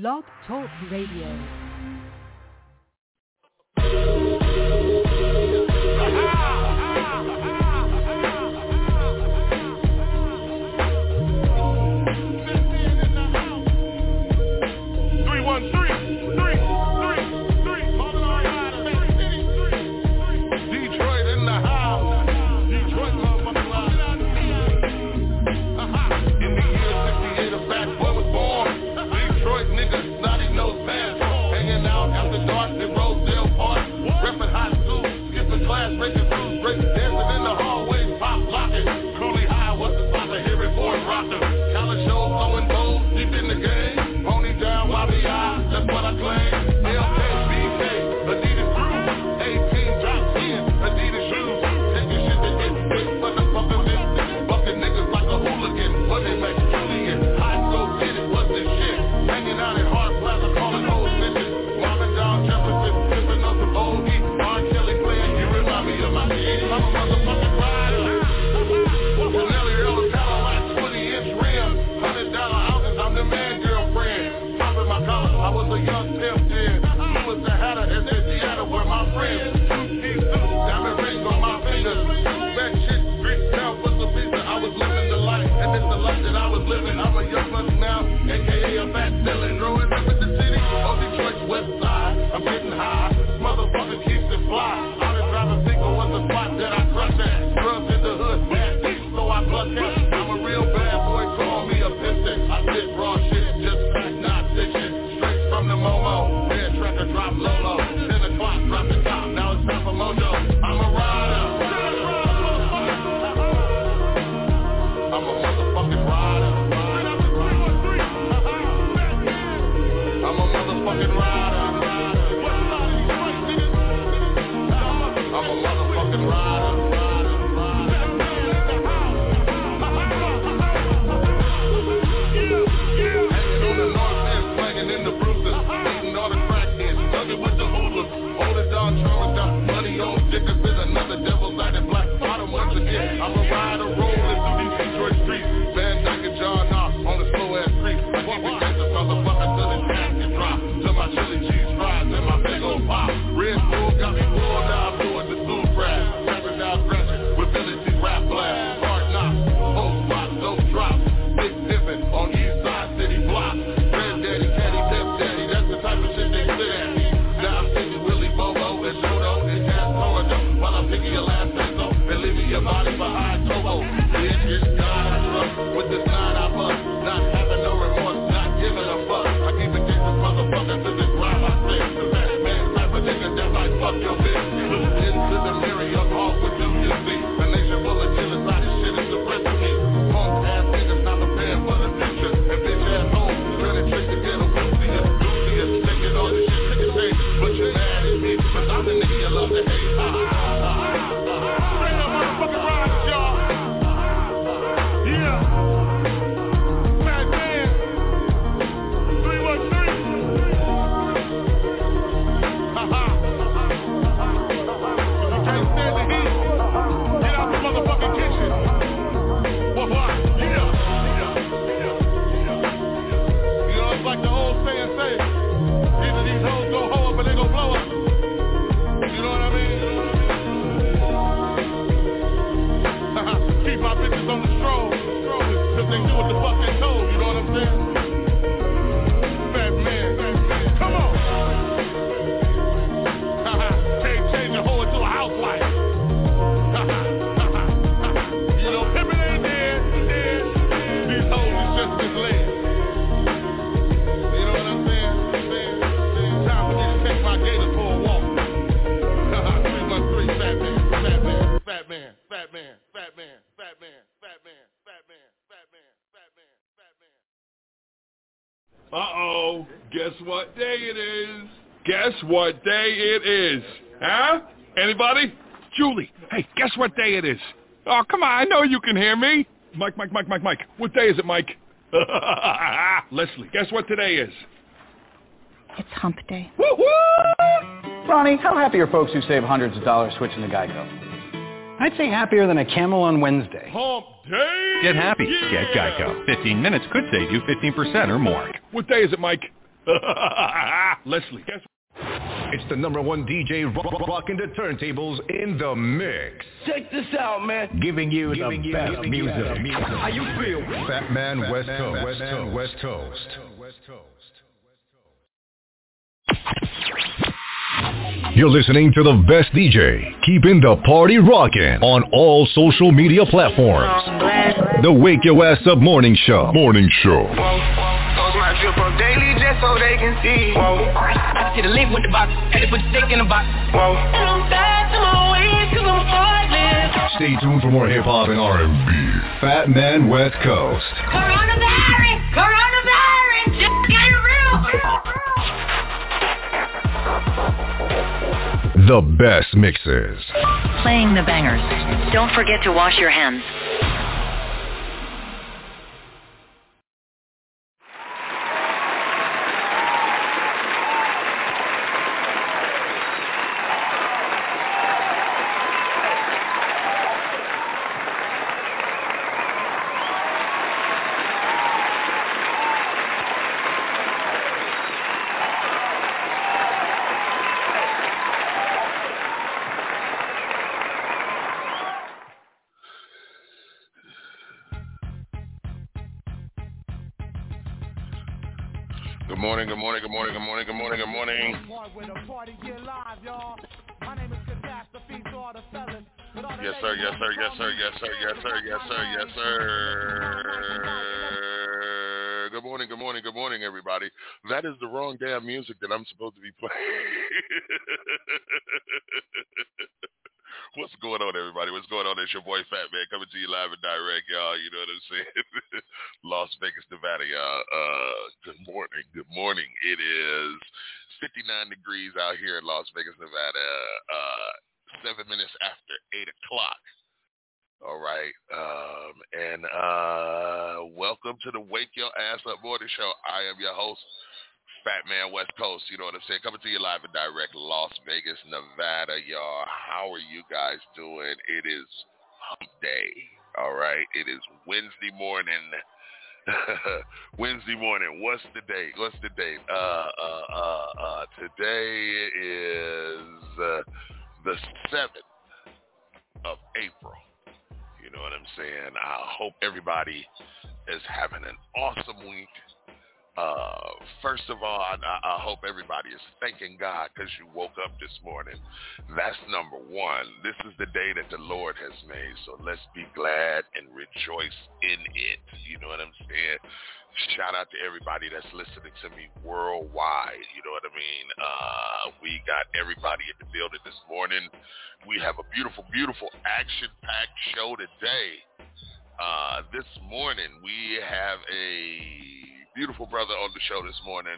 Blog Talk Radio. Motherfucker keeps it fly. I been driving single was the spot that I crush at. Scrubs in the hood, I at. I'm a real bad boy, call me a. I spit raw shit, just not. Straight from the Momo, man, tracker drop I'm a rider. what day it is. Huh? Anybody? Julie, hey, guess what day it is? Oh, come on, I know you can hear me. Mike, Mike, Mike, Mike, Mike. What day is it, Mike? Leslie, guess what today is? It's hump day. Woo-hoo! Ronnie, how happy are folks who save hundreds of dollars switching to Geico? I'd say happier than a camel on Wednesday. Hump day! Get happy. Yeah. Get Geico. 15 minutes could save you 15% or more. What day is it, Mike? Leslie, guess the number one DJ rock- rocking the turntables in the mix. Check this out, man. Giving you Giving the you- best giving music. the music. How you feel? Fat Man West Coast. West Coast. West Coast. West Coast. West Coast. You're listening to the best DJ, keeping the party rocking on all social media platforms. The Wake Your Ass Up Morning Show. Morning Show. Post my drip up daily just so they can see. Whoa. I see the link with the box, and they put the stick in the box. Whoa. And I'm back to my ways cause I'm heartless. Stay tuned for more hip hop and R&B. Fat Man West Coast. Coronavirus! Coronavirus! Just get real! The best mixes. Playing the bangers. Don't forget to wash your hands. Morning, good morning, good morning, good morning, good morning. Yes, sir, yes, sir, yes, sir, yes, sir, yes, sir, yes, sir, yes, sir. Good morning, good morning, good morning, everybody. That is the wrong damn music that I'm supposed to be playing. What's going on, everybody? What's going on? It's your boy Fat Man coming to you live and direct, y'all. You know what I'm saying? Las Vegas, Nevada, y'all. Uh, good morning. Good morning. It is 59 degrees out here in Las Vegas, Nevada. Uh, seven minutes after eight o'clock. All right. Um, and uh, welcome to the Wake Your Ass Up Morning Show. I am your host, Fat Man West Coast. You know what I'm saying? Coming to you live and direct, Las Vegas, Nevada, y'all. How are you guys doing? It is hump day. All right. It is Wednesday morning. Wednesday morning. What's the date? What's the date? Uh, uh, uh, uh, today is uh, the 7th of April. You know what I'm saying? I hope everybody is having an awesome week. Uh, first of all, I, I hope everybody is thanking God because you woke up this morning. That's number one. This is the day that the Lord has made, so let's be glad and rejoice in it. You know what I'm saying? Shout out to everybody that's listening to me worldwide. You know what I mean? Uh, we got everybody in the building this morning. We have a beautiful, beautiful action-packed show today. Uh, this morning we have a beautiful brother on the show this morning.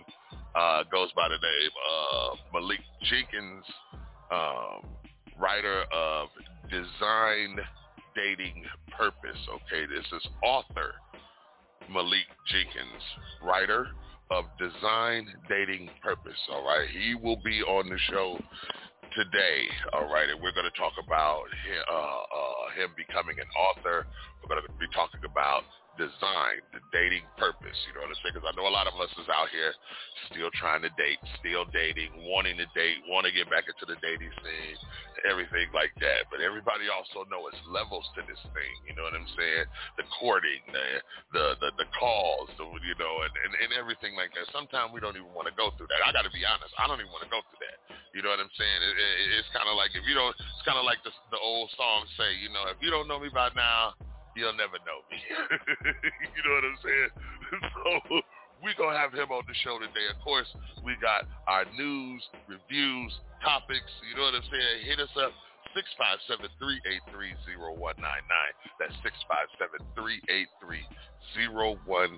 Uh, goes by the name of Malik Jenkins, um, writer of Design Dating Purpose. Okay, this is author Malik Jenkins, writer of Design Dating Purpose. All right, he will be on the show today. All right, and we're going to talk about him, uh, uh, him becoming an author. We're going to be talking about design, the dating purpose. You know what I'm saying? Because I know a lot of us is out here still trying to date, still dating, wanting to date, want to get back into the dating scene, everything like that. But everybody also know it's levels to this thing. You know what I'm saying? The courting, the the the, the calls, the, you know, and, and and everything like that. Sometimes we don't even want to go through that. I got to be honest. I don't even want to go through that. You know what I'm saying? It, it, it's kind of like if you don't. It's kind of like the the old song say. You know, if you don't know me by now you'll never know you know what I'm saying? So we're going to have him on the show today. Of course, we got our news, reviews, topics. You know what I'm saying? Hit us up. 657-383-0199. That's 657-383-0199.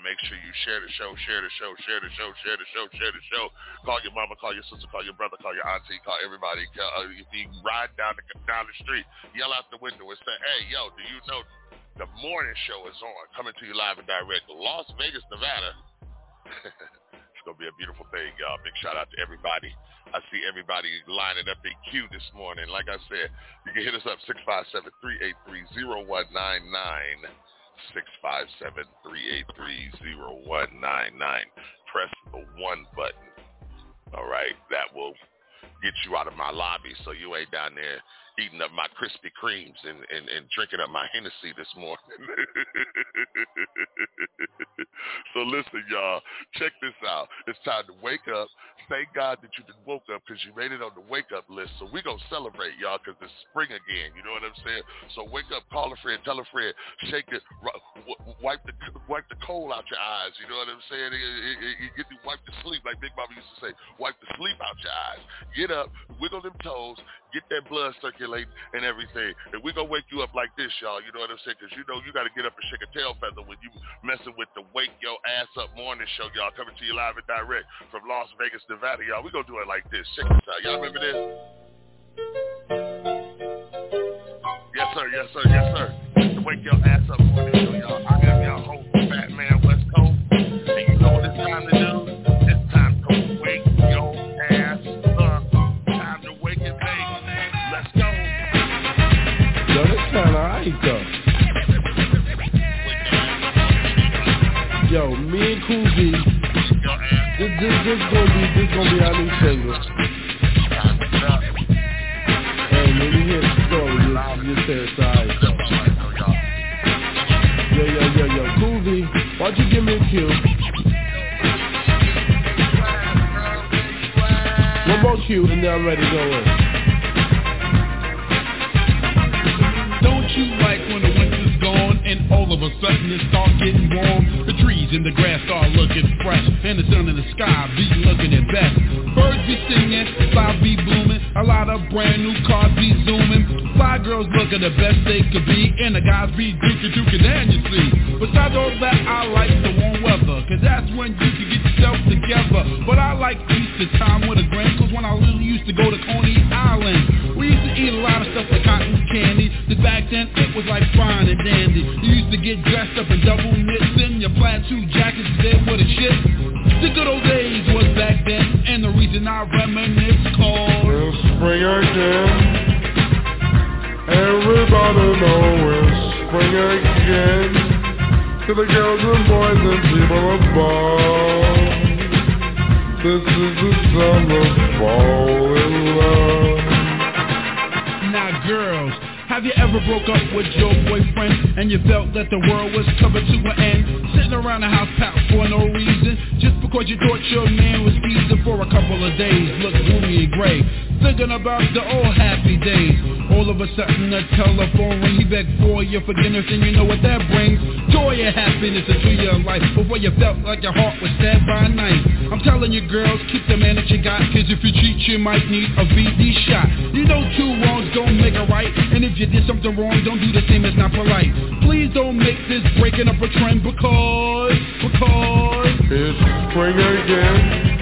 Make sure you share the show, share the show, share the show, share the show, share the show. Call your mama, call your sister, call your brother, call your auntie, call everybody. Uh, if you ride down the, down the street, yell out the window and say, hey, yo, do you know the morning show is on, coming to you live and direct, Las Vegas, Nevada. to be a beautiful thing, y'all. Big shout out to everybody. I see everybody lining up in queue this morning. Like I said, you can hit us up 657-383-0199. 657-383-0199. Press the one button. All right, that will get you out of my lobby so you ain't down there eating up my Krispy Kremes and, and, and drinking up my Hennessy this morning. so listen, y'all, check this out. It's time to wake up. Thank God that you did woke up because you made it on the wake up list. So we're going to celebrate, y'all, because it's spring again. You know what I'm saying? So wake up, call a friend, tell a friend, shake it, wipe the wipe the coal out your eyes. You know what I'm saying? You get you wipe the sleep, like Big Mama used to say, wipe the sleep out your eyes. Get up, wiggle them toes, get that blood circulating and everything. And we're going to wake you up like this, y'all. You know what I'm saying? Because you know you got to get up and shake a tail feather when you messing with the Wake Your Ass Up morning show, y'all. Coming to you live and direct from Las Vegas, Nevada, y'all. We're going to do it like this. Check this out. Y'all remember this? Yes, sir. Yes, sir. Yes, sir. The Wake Your Ass Up morning show, y'all. I am y'all host, Fat Man West Coast. And you know what it's time to do? Yo, me and Cool this, this, this gonna be, this gonna be our new single. And when you hear the story, you just say it's alright. Yo, yo, yo, yo, Cool why don't you give me a cue? One more cue and then I'm ready to go in. A sudden it starts getting warm? The trees and the grass start looking fresh and the sun in the sky be looking at best. Birds be singing, clouds be blooming, a lot of brand new cars be zooming. Fly girls looking the best they could be, and the guys be dookie dookie and you see. Besides all that, I like the warm weather, cause that's when you can get yourself together. But I like Easter time with a grain, cause when I really used to go to Coney Island, we used to eat a lot of stuff like cotton candy. Cause back then it was like fine and dandy. You used to get dressed up in double knits and your plaid suit jackets there with a shit. The good old days then, and the reason I reminisce cause It's spring again. Everybody know it's spring again. To the girls and boys and people above. This is the summer fall in love. Now girls, have you ever broke up with your boyfriend and you felt that the world was coming to an end? Sitting around the house packed for no reason, just because you thought your man was easy for a couple of days, look gloomy and gray. Thinking about the old happy days. All of a sudden the telephone ring, he begged for your forgiveness and you know what that brings? Joy and happiness into your life before you felt like your heart was stabbed by a knife. I'm telling you girls, keep the man that you got, cause if you cheat you might need a VD shot. You know two wrongs don't make a right, and if you did something wrong, don't do the same, it's not polite. Please don't make this breaking up a trend because, because It's spring again.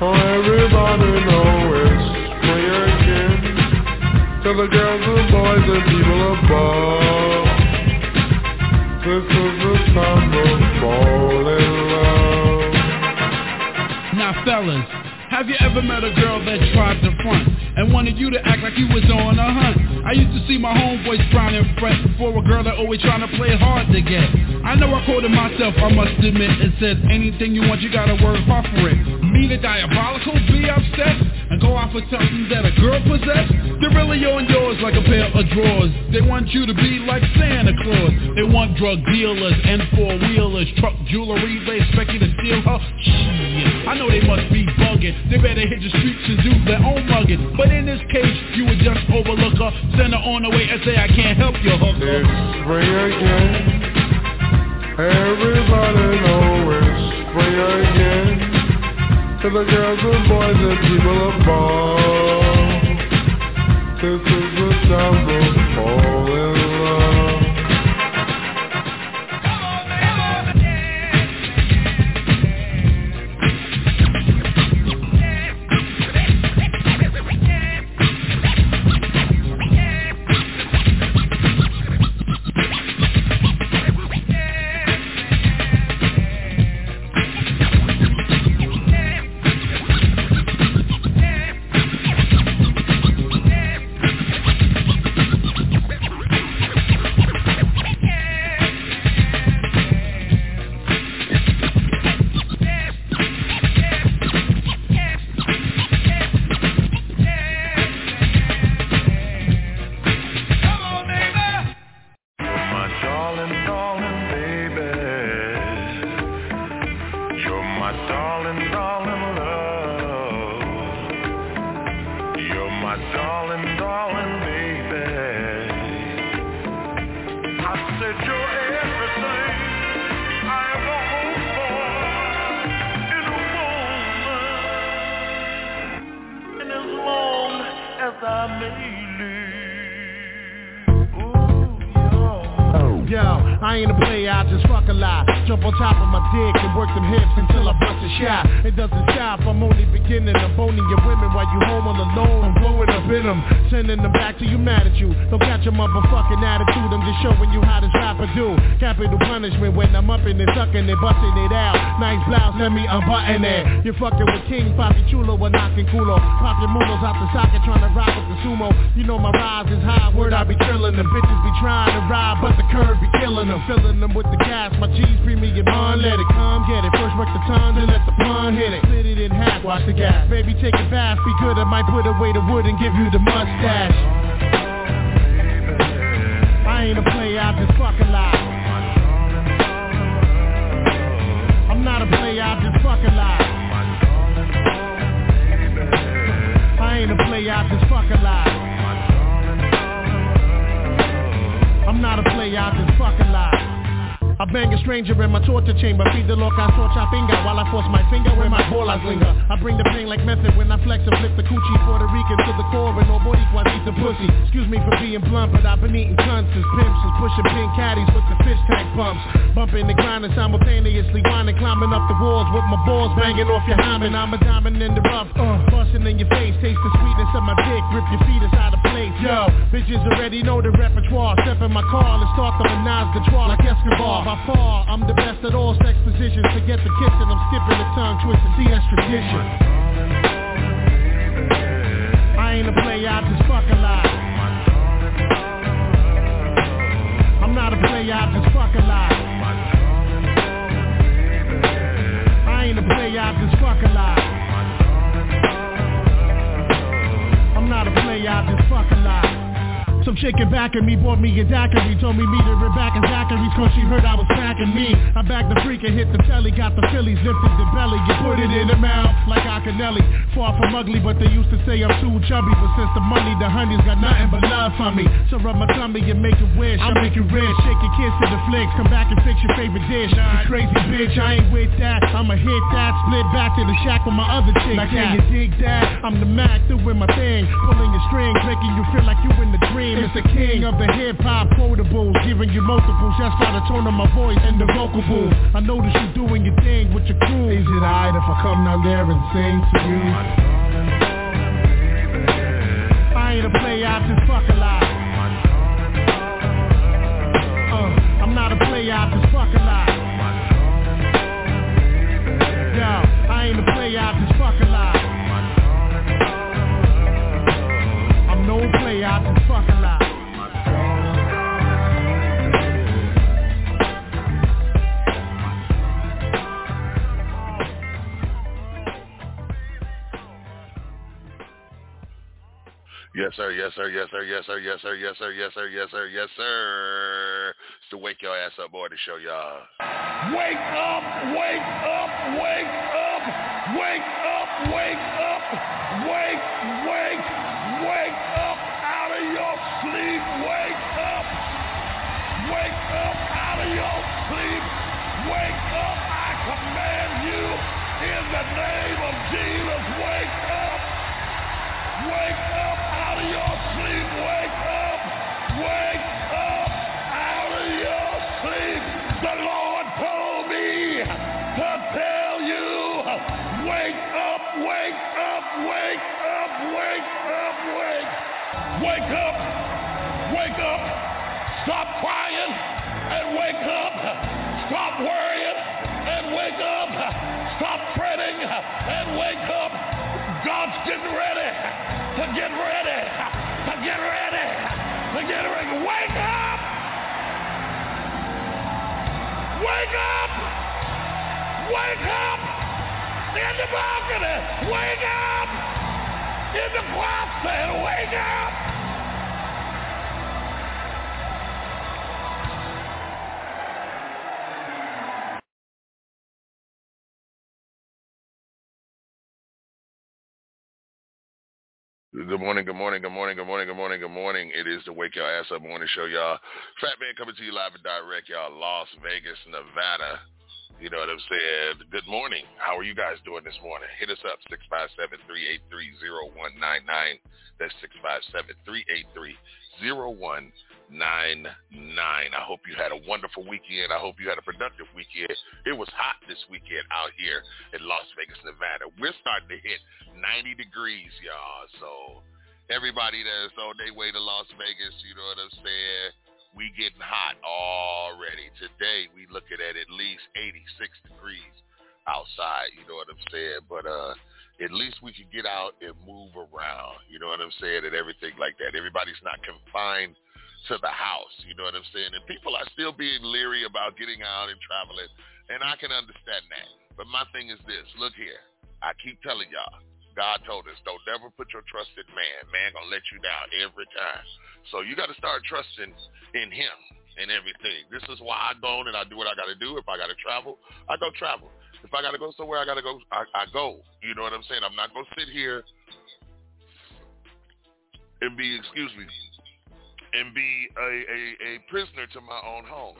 Oh, everybody know it's spring again. To the girls and boys and people above. This is the time to fall in love. Now fellas, have you ever met a girl that tried to front and wanted you to act like you was on a hunt? I used to see my homeboys frown and fret for a girl that always trying to play hard to get. I know I quoted myself, I must admit, it said anything you want, you gotta work hard for it. Me the diabolical, be upset and go out for something that a girl possess. They're really on yours like a pair of drawers. They want you to be like Santa Claus. They want drug dealers and four wheelers, truck jewelry. They expect you to steal her. Shit, I know they must be bugging. They better hit the streets and do their own mugging. But in this case, you would just overlook her, send her on her way and say, I can't help you, hooker. It's spring again. Everybody know it's spring again. To the girls and boys and people above. This is the time to fall I ain't a player, I just fuck a lot. Jump on top of my dick and work them hips until I bust a shot. It doesn't stop, I'm only beginning. I'm boning your women while you home all alone. I'm blowing up in them, sending them back to you mad at you. Don't catch your motherfucking attitude, I'm just showing you how this rapper do. Capital punishment when I'm up in it, sucking it, busting it out. Nice blouse, let me unbutton it. You're fucking with King, Papi Chulo, or knocking culo. Pop your mulos out the socket, trying to rock with the sumo. You know my rise is high, word I be killing them. Bitches be trying to ride, but the curve be killing them. Filling them with the gas, my G's premium on, let it come, get it. First work the tongue, then let the pun hit it. Split it in half, watch the gas. Baby, take it fast, be good, I might put away the wood and give you the mustache. I ain't a player, I just fuck a lot. I'm not a player, I just fuck a lot. I ain't a player, I just fuck a lot. I'm not a player, I just fuck a lot. I bang a stranger in my torture chamber. Feed the loca torcha finger While I force my finger where my bolas linger I bring the pain like method when I flex and flip the coochie. Puerto Rican to the core and nobody quite eat the pussy. Excuse me for being blunt but I've been eating cunts since pimps Is pushing pink caddies with the fish tank pumps. Bumping and grinding simultaneously Whining, climbing up the walls with my balls Banging off your hymen. I'm a diamond in the rough uh, Busting in your face Taste the sweetness of my dick. Rip your feet out of place Yo, bitches already know the repertoire. Step in my car Let's start the menage the trois Like Escobar I'm the best at all sex positions. Forget the kissing, I'm skipping the tongue twisting. See, that's tradition. I ain't a player, I just fuck a lot. I'm not a player, I just fuck a lot. I ain't a player, I just fuck a lot. I'm not a player, I just fuck a lot. Some chicken back at me, bought me a daiquiri. Told me meet her in back in Zachary's Cause she heard I was packing me. I bagged the freak and hit the telly Got the Phillies, lifted the belly. You put it in the mouth like Akinyele Far from ugly, but they used to say I'm too chubby But since the money, the honey's got nothing but love for me. So rub my tummy and make it wish I make it rich, shake your kiss to the flicks Come back and fix your favorite dish. You crazy bitch, I ain't with that. I'ma hit that, split back to the shack with my other chick. Now can you dig that? I'm the Mac doing my thing Pulling your strings, making you feel like you in the dream. It's the king of the hip-hop quotables Giving you multiples. Just by the tone of my voice and the vocal booth. I notice you doing your thing with your crew. Is it alright if I come down there and sing to you? I ain't a player, I just fuck a lot. Uh, I'm not a just fuck a lot. Yo, I ain't a just fuck a lot. I'm no Yes, sir. Yes, sir. Yes, sir. Yes, sir. Yes, sir. Yes, sir. Yes, sir. Yes, sir. Yes, sir. It's the Wake Your Ass Up Boy to show y'all. Wake up! Wake up! Wake up! Wake up! Wake up! Wake, wake, wake up out of your sleep! Wake up! Wake up out of your sleep! Wake up! I command you in the name of Jesus! Wake up! Wake up and wake up. God's getting ready to get ready, to get ready, to get ready. Wake up! Wake up! Wake up! In the balcony! Wake up! In the closet! Wake up! Good morning, good morning, good morning, good morning, good morning, good morning. It is the Wake Your Ass Up Morning Show, y'all. Fat Man coming to you live and direct, y'all. Las Vegas, Nevada. You know what I'm saying? Good morning. How are you guys doing this morning? Hit us up, 657-383-0199. That's 657-383-0199. I hope you had a wonderful weekend. I hope you had a productive weekend. It was hot this weekend out here in Las Vegas, Nevada. We're starting to hit 90 degrees, y'all. So everybody that's on their way to Las Vegas, you know what I'm saying? We getting hot already. Today we looking at at least 86 degrees outside, you know what I'm saying? But uh at least we can get out and move around, you know what I'm saying, and everything like that. Everybody's not confined to the house, you know what I'm saying? And people are still being leery about getting out and traveling, and I can understand that. But my thing is this, look here. I keep telling y'all, God told us, don't never put your trust in man. Man gonna let you down every time. So you got to start trusting in him and everything. This is why I go and I do what I got to do. If I got to travel, I go travel. If I got to go somewhere, I got to go. I, I go. You know what I'm saying? I'm not gonna sit here and be, excuse me, and be a, a, a prisoner to my own home.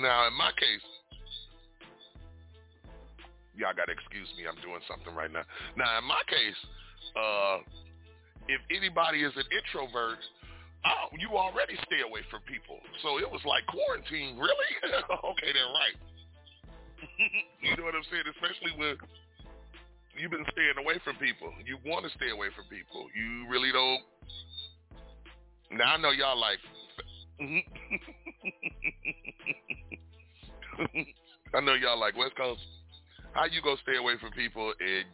Now, in my case, y'all got to excuse me. I'm doing something right now. Now, in my case, uh, if anybody is an introvert, oh, you already stay away from people. So it was like quarantine, really? okay, then right. you know what I'm saying? Especially when you've been staying away from people. You want to stay away from people. You really don't. Now I know y'all like. I know y'all like West Coast. How you gonna stay away from people and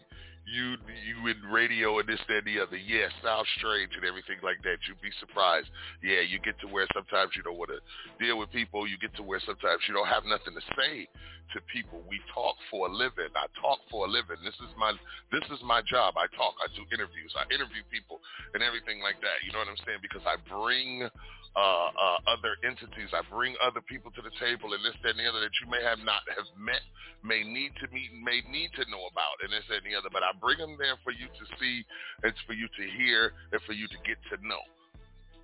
you you in radio and this, that, and the other. Yeah, sounds strange and everything like that. You'd be surprised. Yeah, you get to where sometimes you don't want to deal with people. You get to where sometimes you don't have nothing to say to people. We talk for a living. I talk for a living. This is my this is my job. I talk. I do interviews. I interview people and everything like that. You know what I'm saying? Because I bring uh, uh, other entities. I bring other people to the table and this, that, and the other that you may have not have met, may need to meet, may need to know about, and this, that, and the other. But I bring them there for you to see, it's for you to hear, and for you to get to know.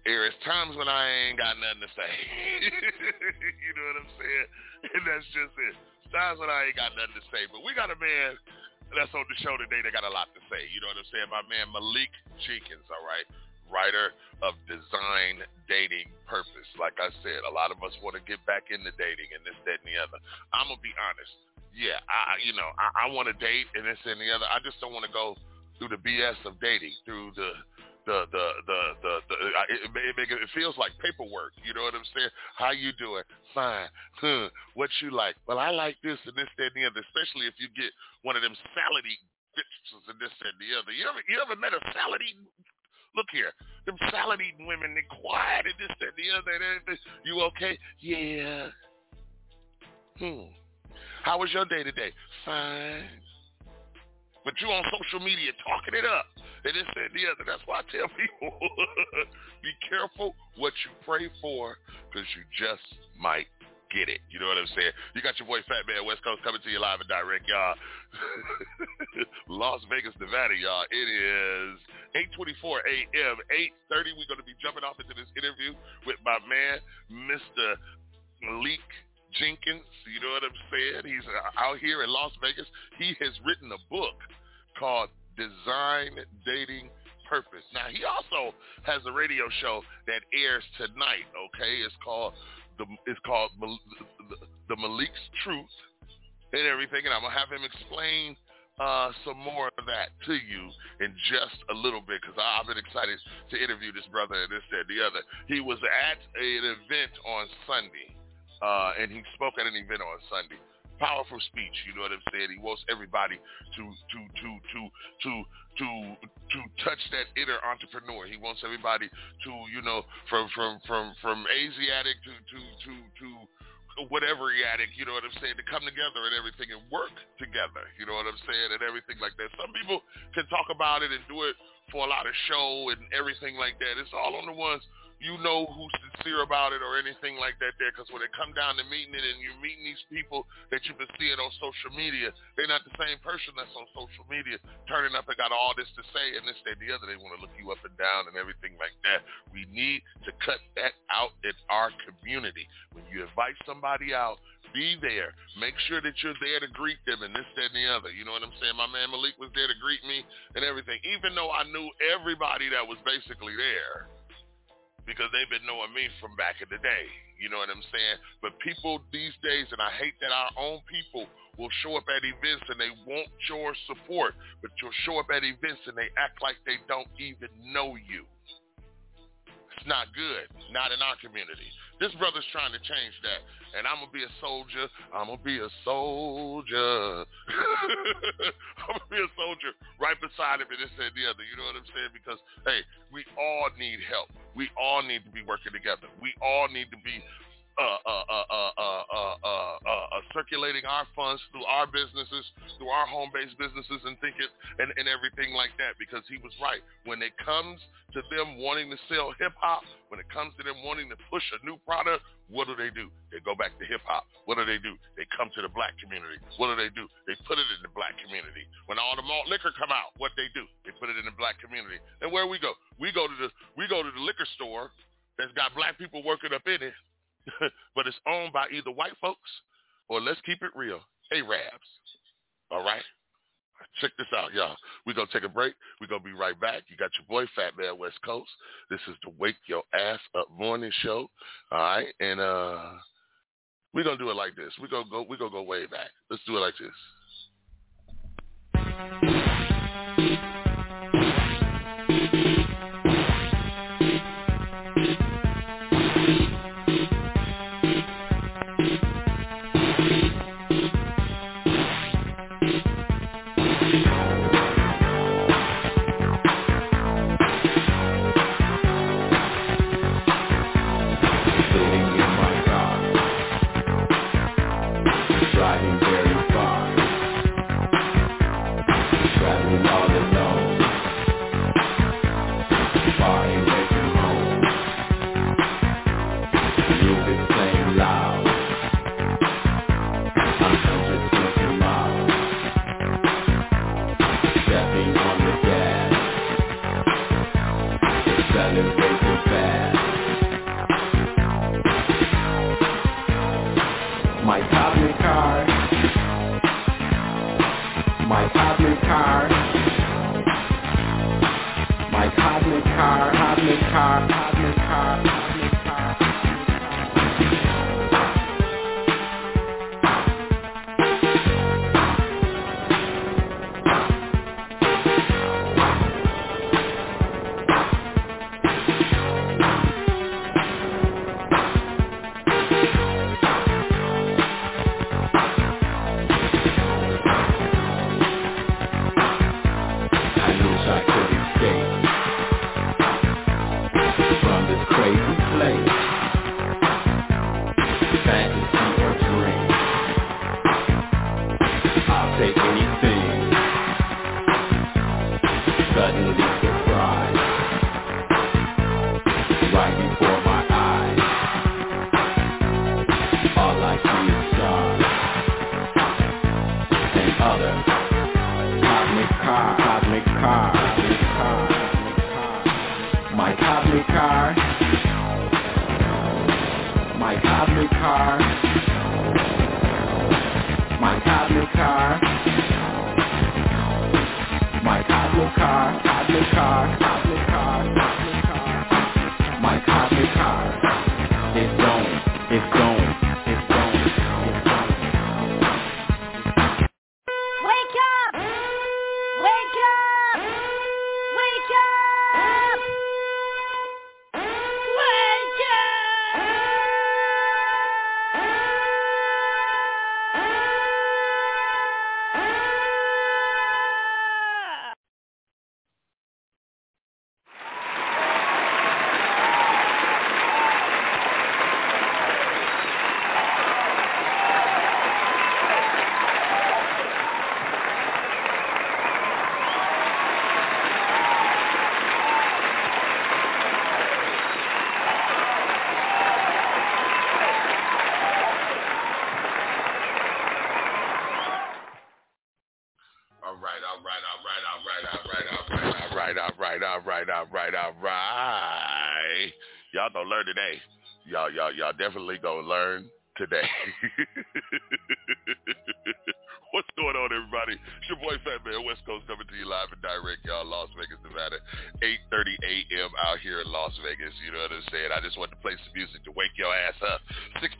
There is times when I ain't got nothing to say. you know what I'm saying? And that's just it. Times when I ain't got nothing to say. But we got a man that's on the show today that got a lot to say. You know what I'm saying? My man Malik Jenkins, all right? writer of Design Dating Purpose. Like I said, a lot of us want to get back into dating and this, that, and the other. I'm gonna be honest. Yeah, I, you know, I, I want to date and this and the other. I just don't want to go through the BS of dating, through the the the the the, the it, it, it feels like paperwork. You know what I'm saying? How you doing? Fine. Huh. What you like? Well, I like this and this, that, and the other. Especially if you get one of them salad eating bitches and this and the other. You ever you ever met a salad eating Look here, them salad eating women, they quiet and this, that, the other. And you okay? Yeah. Hmm. How was your day today? Fine. But you on social media talking it up and this, and the other. That's why I tell people, be careful what you pray for because you just might get it. You know what I'm saying? You got your boy Fat Man West Coast coming to you live and direct, y'all. Las Vegas, Nevada, y'all. It is 8.24 a.m., 8.30. We're going to be jumping off into this interview with my man, Mr. Malik Jenkins. You know what I'm saying? He's out here in Las Vegas. He has written a book called Design Dating Purpose. Now, he also has a radio show that airs tonight, okay? It's called the it's called the, the Malik's Truth and everything, and I'm gonna have him explain uh, some more of that to you in just a little bit because I've been excited to interview this brother and this, that, the other. He was at an event on Sunday, uh, and he spoke at an event on Sunday. Powerful speech, you know what I'm saying? He wants everybody to to to to to to to touch that inner entrepreneur. He wants everybody to, you know, from from from from Asiatic to to to to whatever addict, you know what I'm saying, to come together and everything and work together, you know what I'm saying, and everything like that. Some people can talk about it and do it for a lot of show and everything like that. It's all on the ones you know who's sincere about it or anything like that there. Because when it come down to meeting it and you're meeting these people that you've been seeing on social media, they're not the same person that's on social media turning up and got all this to say and this, that, the other. They want to look you up and down and everything like that. We need to cut that out in our community. When you invite somebody out, be there. Make sure that you're there to greet them and this, that, and the other. You know what I'm saying? My man Malik was there to greet me and everything, even though I knew everybody that was basically there because they've been knowing me from back in the day. You know what I'm saying? But people these days, and I hate that our own people will show up at events and they want your support, but you'll show up at events and they act like they don't even know you. It's not good. Not in our community. This brother's trying to change that. And I'm going to be a soldier. I'm going to be a soldier. I'm going to be a soldier right beside him and this and the other. You know what I'm saying? Because, hey, we all need help. We all need to be working together. We all need to be Uh uh, uh, uh, uh, circulating our funds through our businesses, through our home-based businesses, and thinking and, and everything like that. Because he was right. When it comes to them wanting to sell hip hop, when it comes to them wanting to push a new product, what do they do? They go back to hip hop. What do they do? They come to the black community. What do they do? They put it in the black community. When all the malt liquor come out, what they do? They put it in the black community. And where we go? We go to the we go to the liquor store that's got black people working up in it but it's owned by either white folks or let's keep it real, Arabs. All right? Check this out, y'all. We're going to take a break. We're going to be right back. You got your boy, Fat Man West Coast. This is the Wake Your Ass Up Morning Show. All right? And uh, we're going to do it like this. We're going to go, we're going to go way back. Let's do it like this. car. My cosmic car, cosmic car, cosmic car. Definitely gonna learn today. What's going on, everybody? It's your boy Fat Man West Coast coming to you live and direct, y'all, Las Vegas, Nevada. 8.30 a.m. out here in Las Vegas. You know what I'm saying? I just want to play some music to wake your ass up. 62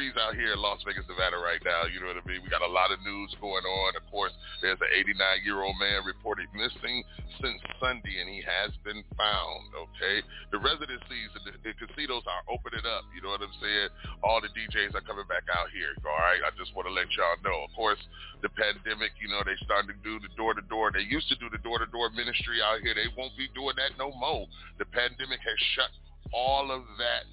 degrees out here in Las Vegas, Nevada right now. You know what I mean? We got a lot of news going on. Of course, there's an 89-year-old man reported missing since Sunday, and he has been found, okay? The residencies and the, the casinos are opening up. You know what I'm saying? All the DJs are coming back out here, all right? I just want to let y'all know. Of course, the pandemic, you know, they starting to do the door-to-door. They used to do the door-to-door ministry out here. They won't be doing that no more. The pandemic has shut all of that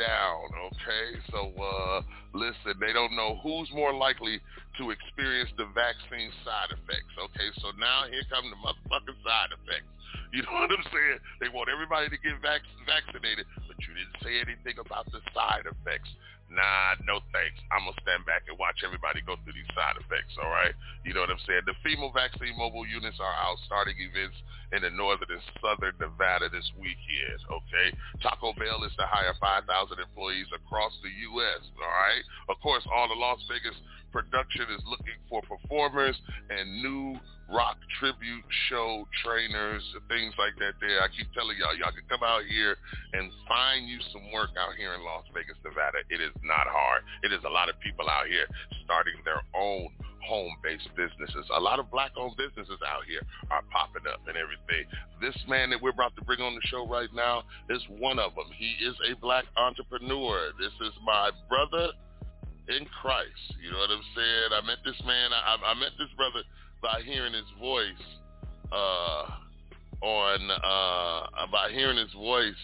down, okay? So, uh, listen, they don't know who's more likely to experience the vaccine side effects, okay? So now here come the motherfucking side effects. You know what I'm saying? They want everybody to get vac- vaccinated, but you didn't say anything about the side effects. Nah, no thanks. I'm going to stand back and watch everybody go through these side effects, all right? You know what I'm saying? The FEMA vaccine mobile units are out starting events in the northern and southern Nevada this weekend, okay? Taco Bell is to hire 5,000 employees across the U.S., all right? Of course, all the Las Vegas production is looking for performers and new rock tribute show trainers, and things like that there. I keep telling y'all, y'all can come out here and find you some work out here in Las Vegas, Nevada. It is not hard. It is a lot of people out here starting their own home-based businesses. A lot of black-owned businesses out here are popping up and everything. This man that we're about to bring on the show right now is one of them. He is a black entrepreneur. This is my brother in Christ. You know what I'm saying? I met this man. I, I met this brother by hearing his voice uh, on uh, by hearing his voice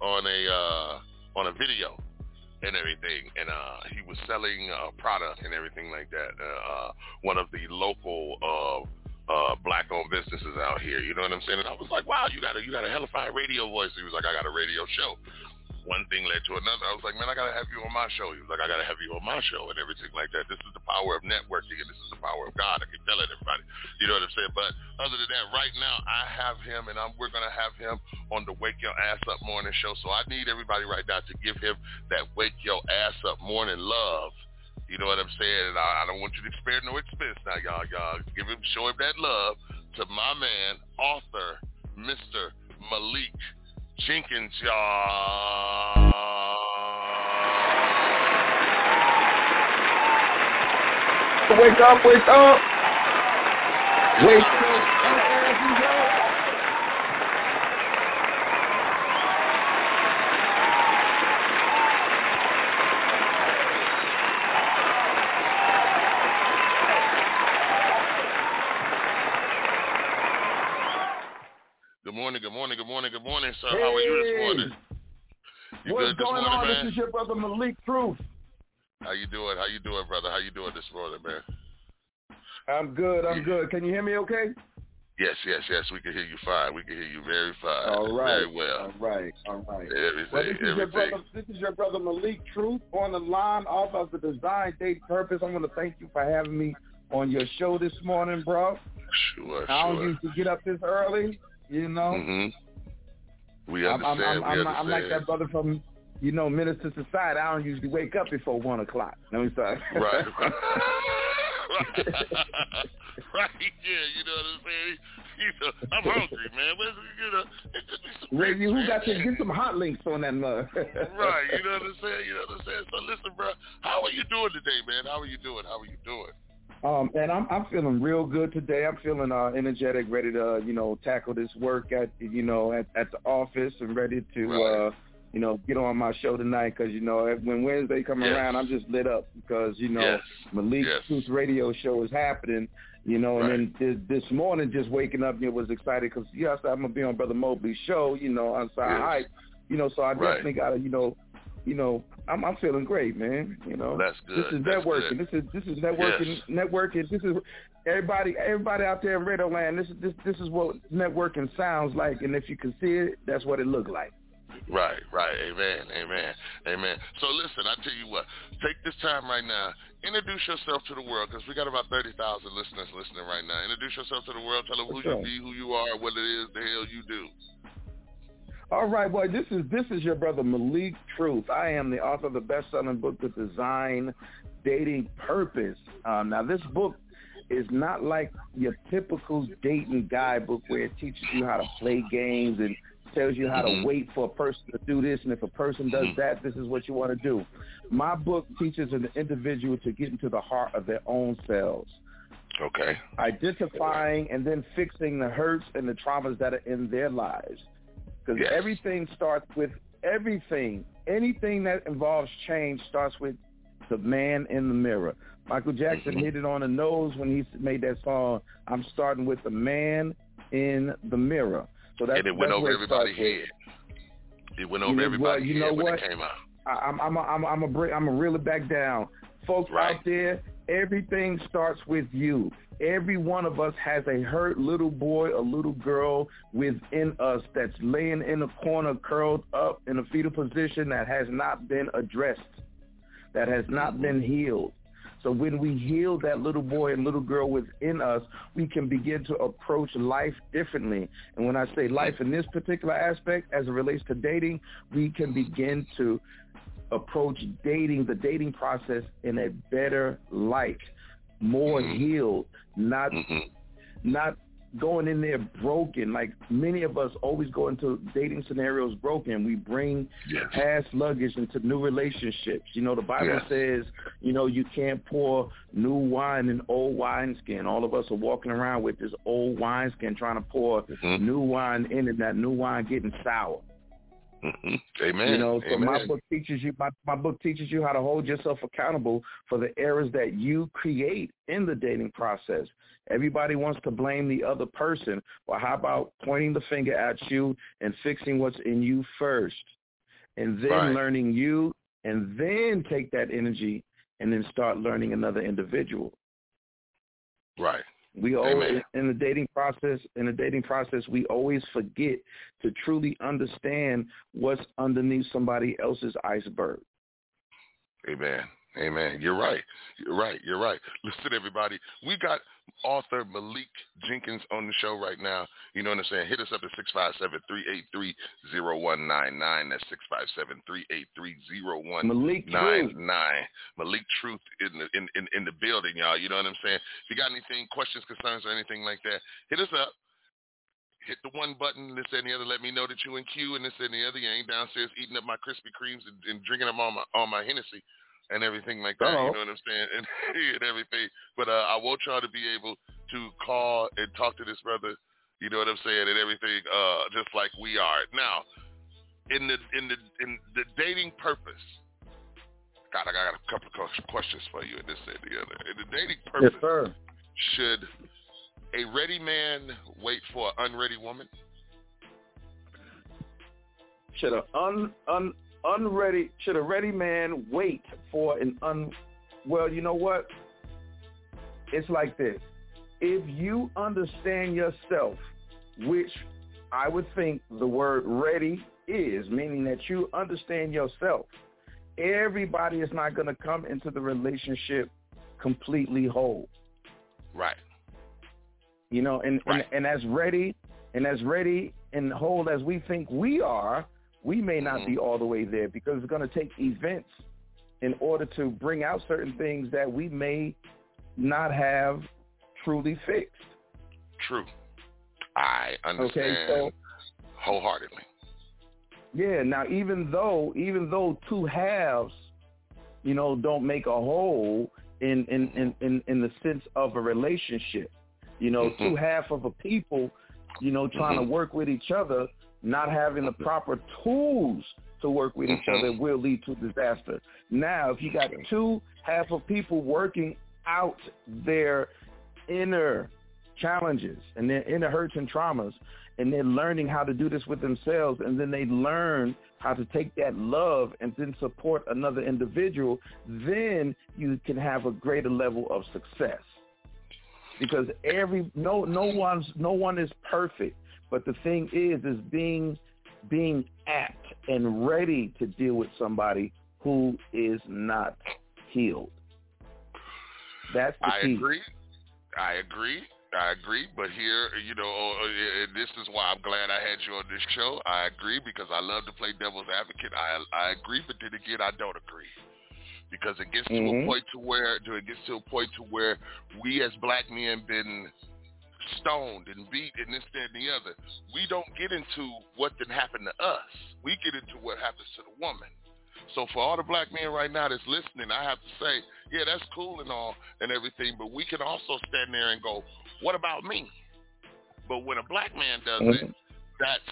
on a uh, on a video and everything, and uh, he was selling uh, product and everything like that. Uh, one of the local uh, uh, black-owned businesses out here. You know what I'm saying? And I was like, wow, you got a you got a hellified radio voice. He was like, I got a radio show one thing led to another. I was like, man, I gotta have you on my show. He was like, I gotta have you on my show and everything like that. This is the power of networking and this is the power of God. I keep telling everybody. You know what I'm saying? But other than that, right now I have him and I'm, we're gonna have him on the Wake Your Ass Up Morning Show. So I need everybody right now to give him that Wake Your Ass Up Morning love. You know what I'm saying? And I, I don't want you to spare no expense now, y'all. Y'all give him, show him that love to my man, author, Mr. Malik Jenkins, y'all. Wake up, wake up. Wake up. Good morning, good morning, good morning, good morning, sir. How are you this morning? You What's good this going morning, on? man? This is your brother Malik Truth. How you doing? How you doing, brother? How you doing this morning, man? I'm good. I'm good. Can you hear me okay? Yes, yes, yes. We can hear you fine. We can hear you very fine. All right. Very well. All right. All right. Everything, Well, this is your everything. brother. This is your brother Malik Truth on the line, author of the Design Date Purpose. I want to thank you for having me on your show this morning, bro. Sure, I don't sure. usually get up this early, you know. hmm We I'm, I'm, understand. I'm, we I'm, I'm like that brother from, you know, Menace II Society. I don't usually wake up before one o'clock. Let me start. Right. right. Yeah. You know what I'm saying? You know, I'm hungry, man. Where's, you know, it could be some Reggie, who got to get some hot links on that mug? right. You know what I'm saying? You know what I'm saying? So listen, bro. How are you doing today, man? How are you doing? How are you doing? Um, and I'm I'm feeling real good today. I'm feeling uh, energetic, ready to you know tackle this work at you know at, at the office and ready to Right. uh, you know get on my show tonight because you know when Wednesday come Yes. around, I'm just lit up because you know Yes. Malik Yes. Radio show is happening. You know, and then this, this morning, just waking up, it was excited because yes, I'm gonna be on Brother Mobley's show. You know, on side Yes. hype. You know, so I Right. definitely gotta you know. You know, I'm I'm feeling great, man. You know, That's good. This is That's networking. good. This is this is networking. Yes. Networking. This is everybody. Everybody out there in Radio Land. This is this this is what networking sounds like, and if you can see it, that's what it looked like. Right, right. Amen, amen, amen. So listen, I tell you what, take this time right now, introduce yourself to the world because we got about 30,000 listeners listening right now. Introduce yourself to the world, tell them who sure. you be, who you are, what it is the hell you do. All right, boy. This is this is your brother Malik Truth. I am the author of the best-selling book, The Design Dating Purpose. Um, now, this book is not like your typical dating guidebook where it teaches you how to play games and tells you how to wait for a person to do this, and if a person does Mhm. that, this is what you want to do. My book teaches an individual to get into the heart of their own selves Okay. identifying and then fixing the hurts and the traumas that are in their lives. Because Yes. everything starts with everything. Anything that involves change starts with the man in the mirror. Michael Jackson Mhm. hit it on the nose when he made that song. I'm starting with the man in the mirror. So that's and it went that's over everybody's head. It went You over know, everybody's well, you head know when what? it came out. I, I'm I'm a, I'm a, I'm a bring I'm a reel it back down, folks Right. out there. Everything starts with you. Every one of us has a hurt little boy a little girl within us that's laying in a corner, curled up in a fetal position that has not been addressed, that has not been healed. So when we heal that little boy and little girl within us, we can begin to approach life differently. And when I say life in this particular aspect, as it relates to dating, we can begin to approach dating, the dating process in a better light, more healed, not not going in there broken. Like many of us always go into dating scenarios broken. We bring Yes. past luggage into new relationships. You know, the Bible Yes. says, you know, you can't pour new wine in old wineskin. All of us are walking around with this old wineskin trying to pour Mm-hmm. new wine in and that new wine getting sour. Amen. You know, so Amen. my book teaches you my, my book teaches you how to hold yourself accountable for the errors that you create in the dating process. Everybody wants to blame the other person. Well, how about pointing the finger at you and fixing what's in you first? And then Right. learning you and then take that energy and then start learning another individual. Right. We always in the dating process. In the dating process, we always forget to truly understand what's underneath somebody else's iceberg. Amen. Amen. You're right. You're right. You're right. Listen, everybody. We got author Malik Jenkins on the show right now. You know what I'm saying? Hit us up at 657-383-0199. That's 657-383-0199. Malik Truth. Malik Truth in the, in, in, in the building, y'all. You know what I'm saying? If you got anything, questions, concerns, or anything like that, hit us up. Hit the one button, this and the other. Let me know that you in queue and this and the other. You ain't downstairs eating up my Krispy Kremes and, and drinking them on my on my Hennessy and everything like that. Uh-oh. You know what I'm saying? And, and everything. But uh, I want y'all to be able to call and talk to this brother. You know what I'm saying? And everything, uh, just like we are now. In the in the in the dating purpose. God, I got a couple of questions for you in this and the other. In the dating purpose, Yes, sir. should a ready man wait for an unready woman? Should a un, un, unready should a ready man wait for an un well, you know what? It's like this. If you understand yourself, which I would think the word ready is, meaning that you understand yourself, everybody is not going to come into the relationship completely whole. Right. You know, and, and and as ready and as ready and whole as we think we are, we may not be mm-hmm. all the way there because it's going to take events in order to bring out certain things that we may not have truly fixed. True. I understand so- wholeheartedly. Yeah. Now, even though even though two halves, you know, don't make a whole in in in in, in the sense of a relationship, you know, mm-hmm. two half of a people, you know, trying to mm-hmm. work with each other, not having the proper tools to work with each other mm-hmm. will lead to disaster. Now, if you got two half of people working out their inner challenges and their inner hurts and traumas, and they're learning how to do this with themselves, and then they learn how to take that love and then support another individual, then you can have a greater level of success. Because every no no one's no one is perfect, but the thing is is being being apt and ready to deal with somebody who is not healed. That's the I key. agree. I agree. I agree, but here, you know, uh, and this is why I'm glad I had you on this show. I agree because I love to play devil's advocate. I I agree, but then again, I don't agree because it gets to Mhm. a point to where to it gets to a point to where we as black men been stoned and beat and this, that, and the other. We don't get into what did happen to us. We get into what happens to the woman. So for all the black men right now that's listening, I have to say, yeah, that's cool and all and everything, but we can also stand there and go, what about me? But when a black man does it, Mhm. that's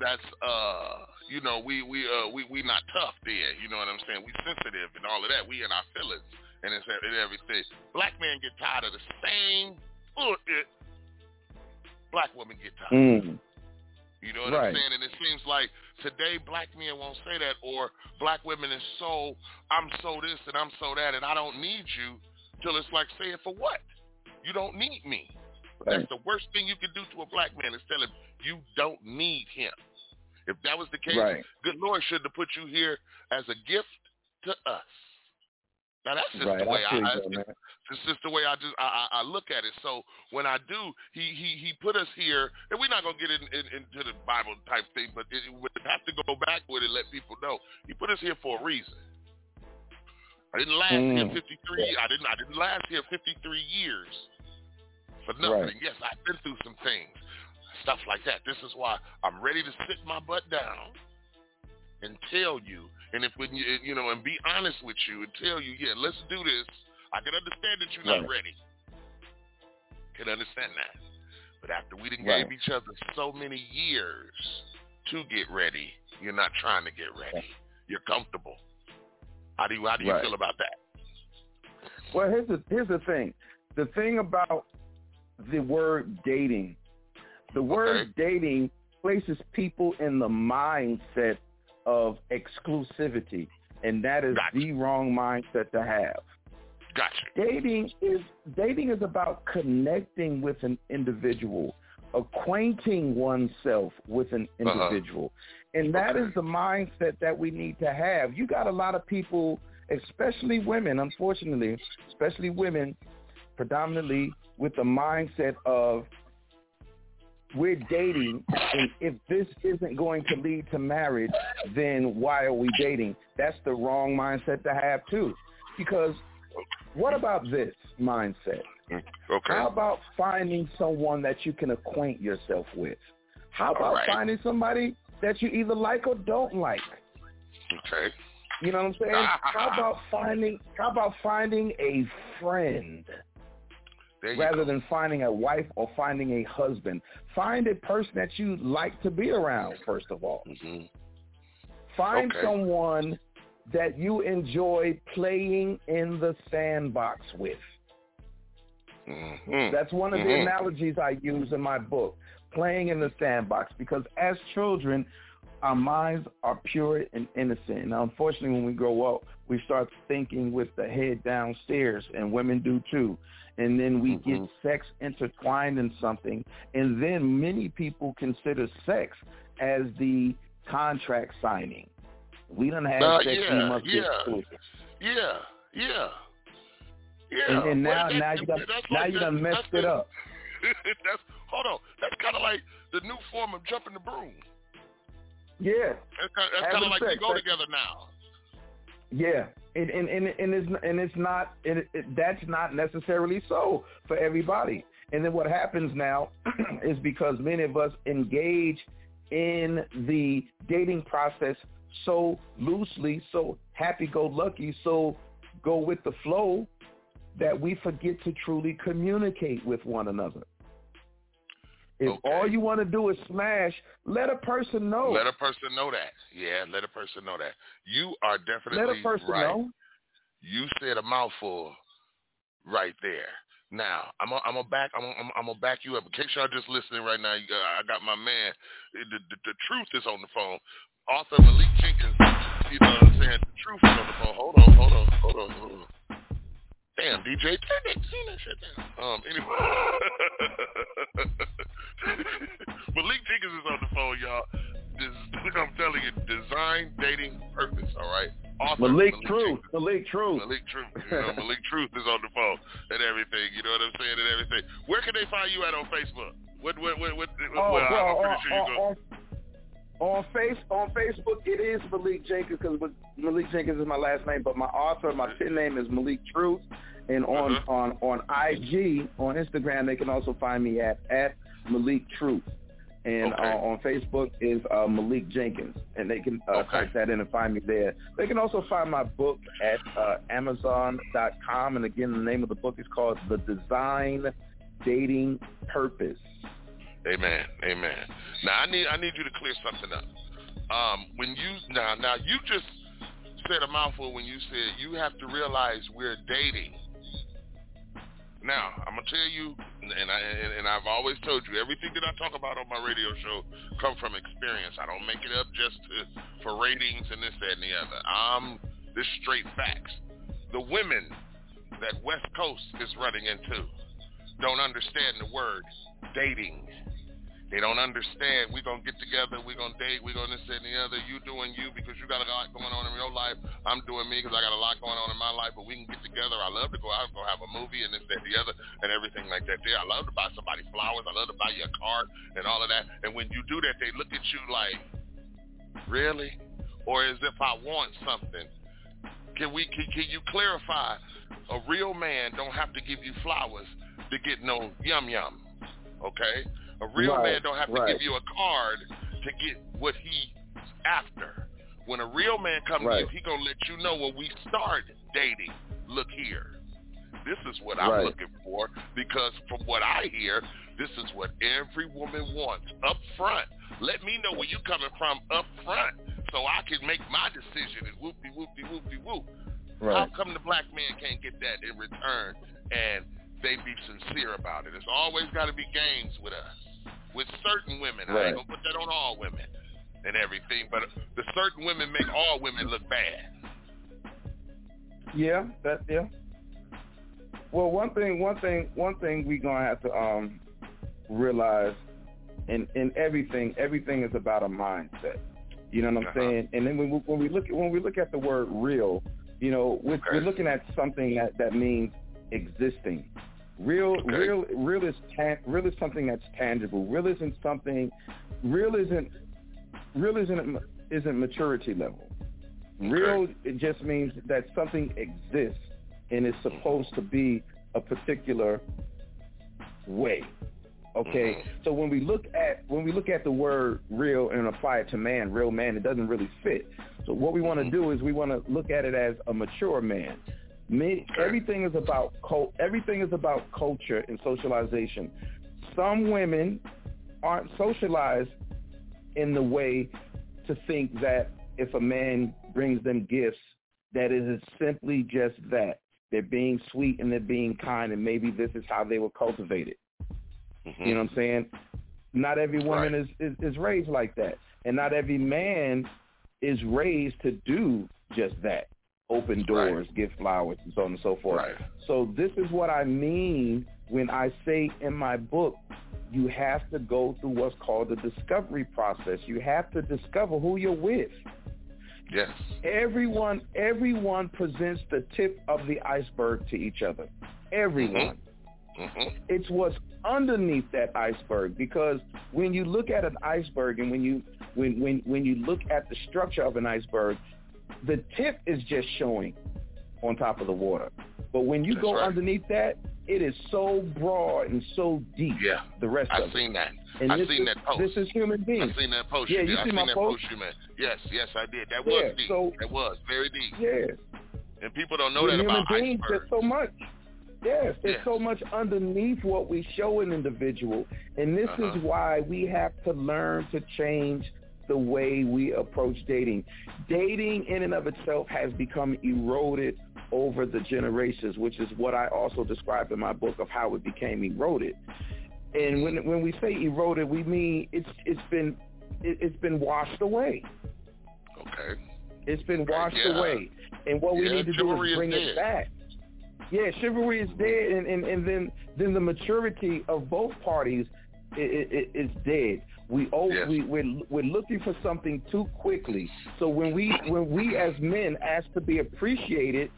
that's uh you know we we uh we we not tough there. You know what I'm saying? We sensitive and all of that. We in our feelings and it's and everything. Black men get tired of the same bullshit. Black women get tired. Mm. You know what Right. I'm saying? And it seems like today black men won't say that, or black women is so I'm so this and I'm so that, and I don't need you. Till it's like saying for what? You don't need me. That's the worst thing you can do to a black man is tell him you don't need him. If that was the case, Right. good Lord should have put you here as a gift to us. Now that's just Right, the way I I, feel I you, it's just the way I just I, I, I look at it. So when I do, he he he put us here, and we're not gonna get in, in, into the Bible type thing, but it, we have to go back with it, let people know he put us here for a reason. I didn't last here Mm. 53. I didn't I didn't last here 53 years for nothing. Right. Yes, I've been through some things, stuff like that. This is why I'm ready to sit my butt down and tell you, and if when you you know, and be honest with you and tell you, yeah, let's do this. I can understand that you're not Right. ready. Can understand that. But after we done Right. gave each other so many years to get ready, you're not trying to get ready. You're comfortable. How do you how do you Right. feel about that? Well, here's the here's the thing. The thing about the word dating, the word dating places people in the mindset of exclusivity, and that is the wrong mindset to have. Gotcha. Dating is dating is about connecting with an individual, acquainting oneself with an Uh-huh. individual. And that is the mindset that we need to have. You got a lot of people, especially women, unfortunately, especially women, predominantly with the mindset of we're dating, and if this isn't going to lead to marriage, then why are we dating? That's the wrong mindset to have too. Because what about this mindset? Mm, okay. How about finding someone that you can acquaint yourself with? How about right. finding somebody that you either like or don't like? Okay. You know what I'm saying? how about finding how about finding a friend Rather than finding a wife or finding a husband? Find a person that you like to be around first of all. Mhm. Find Okay. someone that you enjoy playing in the sandbox with. Mhm. That's one of the Mhm. analogies I use in my book, playing in the sandbox, because as children, our minds are pure and innocent. And unfortunately, when we grow up, we start thinking with the head downstairs, and women do too. And then we get sex intertwined in something, and then many people consider sex as the contract signing. We don't have Uh, sex, yeah, we must yeah. exclusive. Yeah, yeah, yeah. And, and now, Well, that- now you done, that's now like you done messed that's it up. that's hold on. That's kind of like the new form of jumping the broom. Yeah. That's kind, that's kind of like we sex, go that- together now. Yeah, and and and, and it's and it's not it, it, that's not necessarily so for everybody. And then what happens now is because many of us engage in the dating process so loosely, so happy-go-lucky, so go with the flow that we forget to truly communicate with one another. If all you want to do is smash, let a person know. Let a person know that. Yeah, let a person know that. You are definitely Let a person right. know. You said a mouthful right there. Now I'm gonna I'm gonna back I'm gonna, I'm gonna back you up. In case y'all just listening right now, you got, I got my man. The, the the truth is on the phone. Author Malik Jenkins. You know what I'm saying? The truth is on the phone. Hold on, hold on, hold on, hold on. Damn, DJ, turn that, turn that shit down. Um, anyway. Malik Jenkins is on the phone, y'all. This, I'm telling you, design, dating, purpose. All right. Author, Malik, Malik Truth. Jenkins. Malik Truth. Malik Truth. You know, Malik Truth is on the phone and everything. You know what I'm saying and everything. Where can they find you at on Facebook? What what what what? Oh, well, well, I'm pretty on, sure you go. On, face on Facebook it is Malik Jenkins because Malik Jenkins is my last name, but my author, my pen name is Malik Truth, and on Uh-huh. on on IG on Instagram they can also find me at at Malik Truth. And Okay. uh, on Facebook is uh, Malik Jenkins, and they can uh, Okay. type that in and find me there. They can also find my book at uh, Amazon.com, and again, the name of the book is called The Design Dating Purpose. Amen. Amen. Now I need I need you to clear something up. Um, when you now now you just said a mouthful when you said you have to realize we're dating. Now I'm gonna tell you, and I and, and I've always told you everything that I talk about on my radio show come from experience. I don't make it up just to, for ratings and this that and the other. I'm this straight facts. The women that West Coast is running into don't understand the word dating. They don't understand. We're going to get together. We're going to date. We're going to this and the other. You doing you because you got a lot going on in your life. I'm doing me because I got a lot going on in my life. But we can get together. I love to go out and go have a movie and this, that, the other and everything like that there. I love to buy somebody flowers. I love to buy you a car and all of that. And when you do that, they look at you like, really? Or as if I want something. Can we? Can, can you clarify? A real man don't have to give you flowers to get no yum yum. Okay? A real Right, man don't have to right. give you a card to get what he's after. When a real man comes Right. to you, he gonna let you know when we start dating. Look here. This is what I'm Right. looking for because from what I hear, this is what every woman wants up front. Let me know where you're coming from up front so I can make my decision and whoopty whoopty whoopty whoop. How come the black man can't get that in return and they be sincere about it? It's always got to be games with us. With certain women, I Right. ain't gonna put that on all women and everything, but the certain women make all women look bad. Yeah, that yeah. Well, one thing, one thing, one thing we gonna have to um realize in in everything, everything is about a mindset. You know what I'm Uh-huh. saying? And then when we, when we look at when we look at the word real, you know, we're, we're looking at something that that means existing. Real, Okay. real, real is real is something that's tangible. Real isn't something. Real isn't. Real isn't isn't maturity level. Real it just means that something exists and is supposed to be a particular way. Okay, mm-hmm. so when we look at when we look at the word real and apply it to man, real man, it doesn't really fit. So what we want to mm-hmm. do is we want to look at it as a mature man. Me, everything is about cult. Everything is about culture and socialization. Some women aren't socialized in the way to think that if a man brings them gifts, that it is simply just that. They're being sweet and they're being kind, and maybe this is how they were cultivated. You know mm-hmm. what I'm saying? Not every woman is, is, is raised like that. And not every man is raised to do just that. Open doors, give flowers, and so on and so forth. Right. So this is what I mean when I say in my book, you have to go through what's called the discovery process. You have to discover who you're with. Yes. Everyone, everyone presents the tip of the iceberg to each other. Everyone. Mm-hmm. It's what's underneath that iceberg because when you look at an iceberg and when you when when when you look at the structure of an iceberg, the tip is just showing on top of the water. But when you That's go right. underneath that, it is so broad and so deep. Yeah. The rest of the I of seen it. that. And I've seen is, that post. This is human beings. I've seen that post. Yeah, you you. I see seen my that post? post you made. Yes, yes, I did. That Yeah, was deep. so- that was very deep. Yeah. And people don't know that human about beings, iceberg. there's so much. Yes, there's so much underneath what we show an individual. And this Uh-huh. is why we have to learn to change the way we approach dating. Dating in and of itself has become eroded over the generations, which is what I also describe in my book of how it became eroded. And when when we say eroded, we mean it's it's been it, it's been washed away. Okay. It's been washed yeah. away. And what we need to do is is bring dead. it back. Yeah, chivalry is dead and, and, and then then the maturity of both parties is, it's dead. We oh Yes. we we're, we're looking for something too quickly. So when we when we as men ask to be appreciated,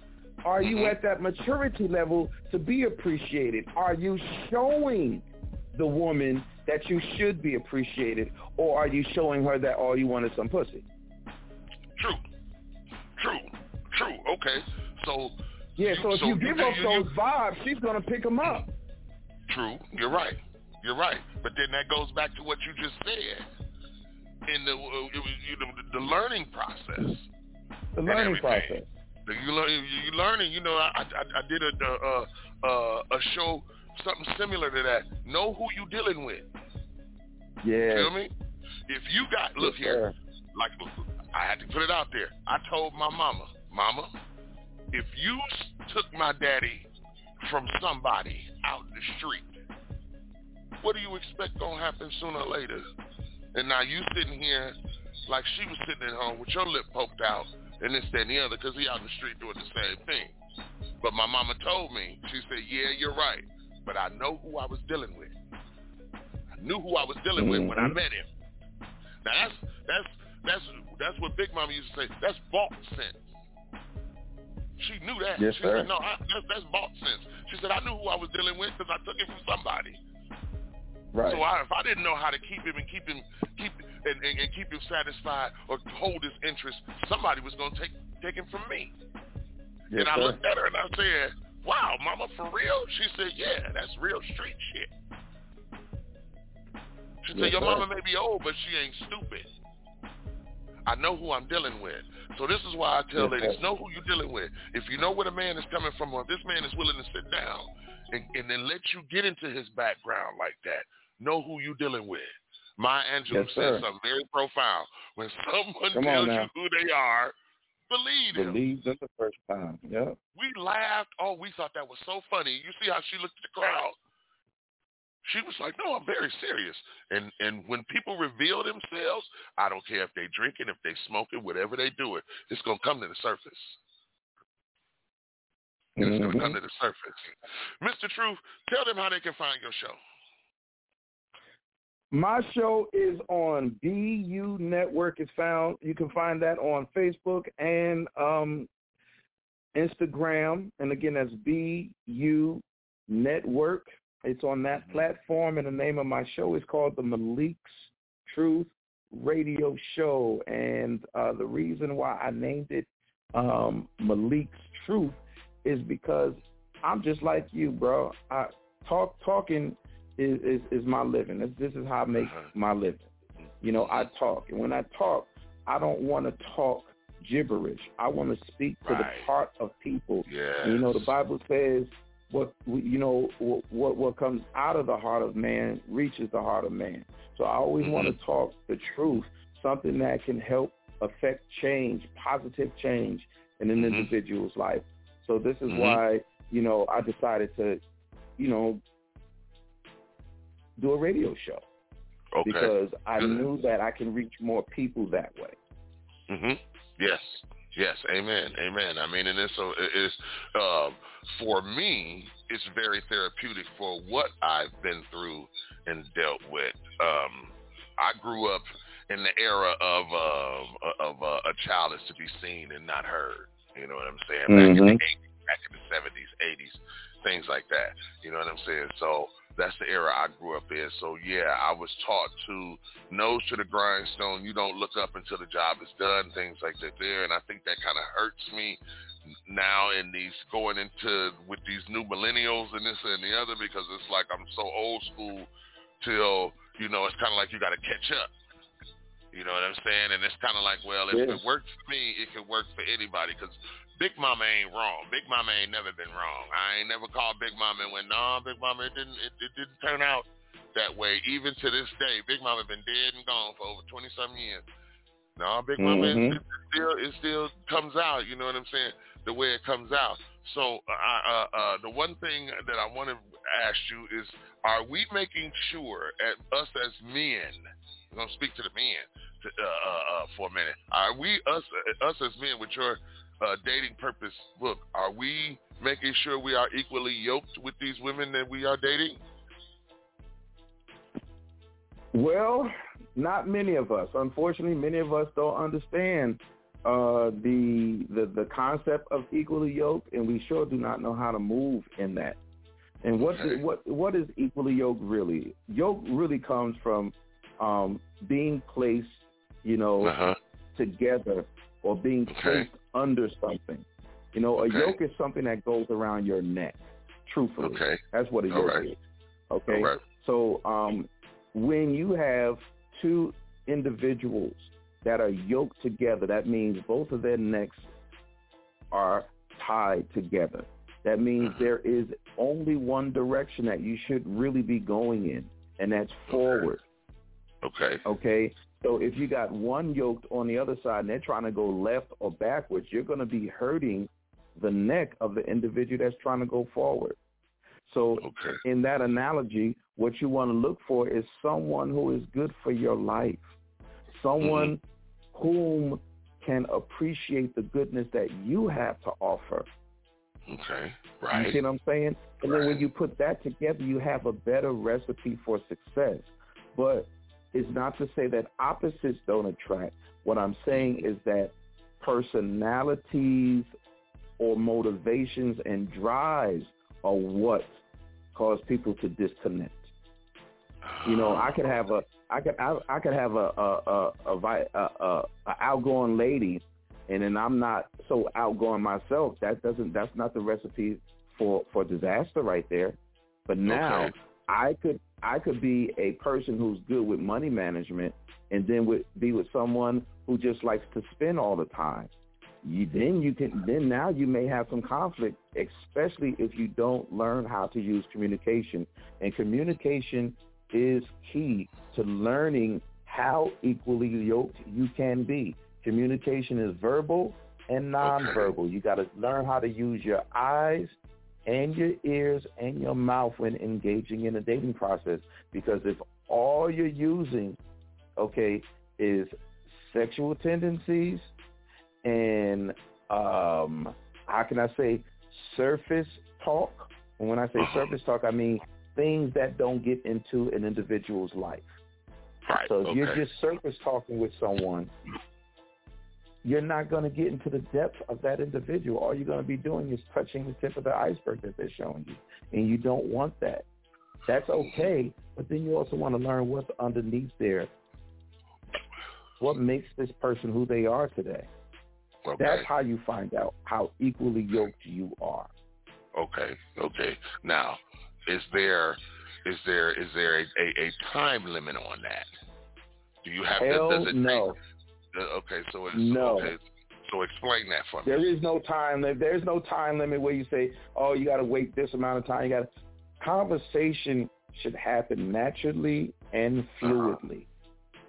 are you Mm-hmm. at that maturity level to be appreciated? Are you showing the woman that you should be appreciated, or are you showing her that all you want is some pussy? True. True. True. Okay. So Yeah, so if so you give you- up you- those vibes, she's gonna pick them up. True. You're right. You're right. But then that goes back to what you just said in the uh, you know, the, the learning process. The learning process. You learn. You learning. You know, I I, I did a a, a a show something similar to that. Know who you dealing with. Yeah. Feel me? If you got look here, like I had to put it out there. I told my mama, Mama, if you took my daddy from somebody out in the street, what do you expect gonna happen sooner or later? And now you sitting here like she was sitting at home with your lip poked out and this, that, and the other because he out in the street doing the same thing. But my mama told me, she said, yeah, you're right. But I know who I was dealing with. I knew who I was dealing with when I Mhm. met him. Now that's that's that's that's what Big Mama used to say. That's bought sense. She knew that. Yes, she sir. said, "No, I, that's, that's bought sense." She said, "I knew who I was dealing with because I took it from somebody." Right. So I, if I didn't know how to keep him and keep him keep and, and, and keep him satisfied or hold his interest, somebody was going to take take him from me. Yes, and I sir. looked at her and I said, "Wow, Mama, for real?" She said, "Yeah, that's real street shit." She said, "Your sir. mama may be old, but she ain't stupid." I know who I'm dealing with. So this is why I tell Yes, ladies, know who you're dealing with. If you know where the man is coming from, or if this man is willing to sit down and, and then let you get into his background like that, know who you're dealing with. Maya Angelou Yes, said something very profound. When someone Come tells you who they are, believe them. Believe them the first time. Yep. We laughed. Oh, we thought that was so funny. You see how she looked at the crowd? She was like, "No, I'm very serious." And and when people reveal themselves, I don't care if they're drinking, if they're smoking, whatever they do it, it's gonna come to the surface. It's Mhm. gonna come to the surface. Mr. Truth, tell them how they can find your show. My show is on BU Network. It's found. You can find that on Facebook and um, Instagram. And again, that's BU Network. It's on that platform. And the name of my show is called the Malik's Truth Radio Show. And uh, the reason why I named it um, Malik's Truth is because I'm just like you, bro. I talk talking is is, is my living. This, this is how I make uh-huh. my living. You know, I talk, and when I talk, I don't want to talk gibberish. I want to speak to the heart of people. Yes. And, you know, the Bible says what you know what what comes out of the heart of man reaches the heart of man. So I always want to mm-hmm. talk the truth, something that can help affect change, positive change in an mm-hmm. individual's life. So this is Mhm. why you know I decided to, you know, do a radio show Okay. because I Good. knew that I can reach more people that way. hmm Yes. Yes. Amen. Amen. I mean, and it's so it is um, for me. It's very therapeutic for what I've been through and dealt with. Um, I grew up in the era of uh, of uh, a child is to be seen and not heard. You know what I'm saying? Back in the Mhm. 80s, back in the 70s, 80s, things like that. You know what I'm saying? So that's the era I grew up in. So yeah, I was taught to nose to the grindstone. You don't look up until the job is done. Things like that there, and I think that kind of hurts me now in these going into with these new millennials and this and the other because it's like I'm so old school till you know it's kind of like you got to catch up. You know what I'm saying? And it's kind of like, well, if Yeah. it works for me, it could work for anybody. Because Big Mama ain't wrong. Big Mama ain't never been wrong. I ain't never called Big Mama and went, no, Big Mama, it didn't, it, it didn't turn out that way. Even to this day, Big Mama been dead and gone for over 20 some years. No, Big Mama, Mhm. it, it still, it still comes out. You know what I'm saying? The way it comes out. So, uh, uh, uh, the one thing that I want to ask you is, are we making sure, at us as men, I'm gonna speak to the men to, uh, uh, uh, for a minute. Are we us uh, us as men with your uh, dating purpose book? Are we making sure we are equally yoked with these women that we are dating? Well, not many of us. Unfortunately, many of us don't understand uh, the, the the concept of equally yoked, and we sure do not know how to move in that. And what Okay. what what is equally yoked really? Yoke really comes from um, being placed, you know, Uh-huh. together or being placed under something. You know, a Okay. yoke is something that goes around your neck. Truthfully, Okay. that's what a yoke right. is. Okay. Right. So um, when you have two individuals that are yoked together, that means both of their necks are tied together. That means Mm-hmm. there is only one direction that you should really be going in, and that's forward. Okay. Okay. So if you got one yoked on the other side and they're trying to go left or backwards, you're going to be hurting the neck of the individual that's trying to go forward. So in that analogy, what you want to look for is someone who is good for your life, someone mm-hmm. whom can appreciate the goodness that you have to offer. Okay. right. You Right. see what I'm saying? And then when you put that together, you have a better recipe for success. But it's not to say that opposites don't attract. What I'm saying is that personalities or motivations and drives are what cause people to disconnect. You know, I could have a, I could, I, I could have a, a, a, a, a, a outgoing lady, and then I'm not so outgoing myself. That doesn't, that's not the recipe for for disaster right there. But now Okay. I could, I could be a person who's good with money management, and then with, be with someone who just likes to spend all the time. You, then you can then now you may have some conflict, especially if you don't learn how to use communication. And communication is key to learning how equally yoked you can be. Communication is verbal and nonverbal. You got to learn how to use your eyes and your ears and your mouth when engaging in a dating process. Because if all you're using, okay, is sexual tendencies and um, how can I say surface talk? And when I say surface talk, I mean things that don't get into an individual's life. Right. So if you're just surface talking with someone, you're not going to get into the depth of that individual. All you're going to be doing is touching the tip of the iceberg that they're showing you, and you don't want that. That's okay, but then you also want to learn what's underneath there. What makes this person who they are today? Okay. That's how you find out how equally yoked you are. Okay. Okay. Now, is there is there is there a, a, a time limit on that? Do you have Hell does, does it no. take okay, so it's No. okay. So explain that for me. There is no time limit. There's no time limit where you say, "Oh, you got to wait this amount of time." You got conversation should happen naturally and uh-huh. fluidly.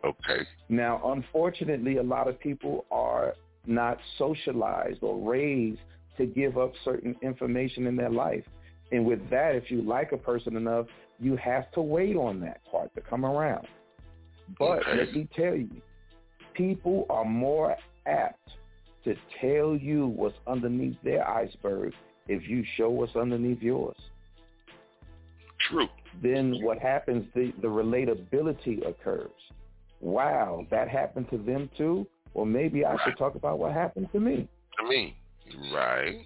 Okay. Now, unfortunately, a lot of people are not socialized or raised to give up certain information in their life. And with that, if you like a person enough, you have to wait on that part to come around. But Okay. let me tell you, people are more apt to tell you what's underneath their iceberg if you show what's underneath yours. True. Then what happens, the, the relatability occurs. Wow, that happened to them too? Well, maybe I should talk about what happened to me. To me. Right.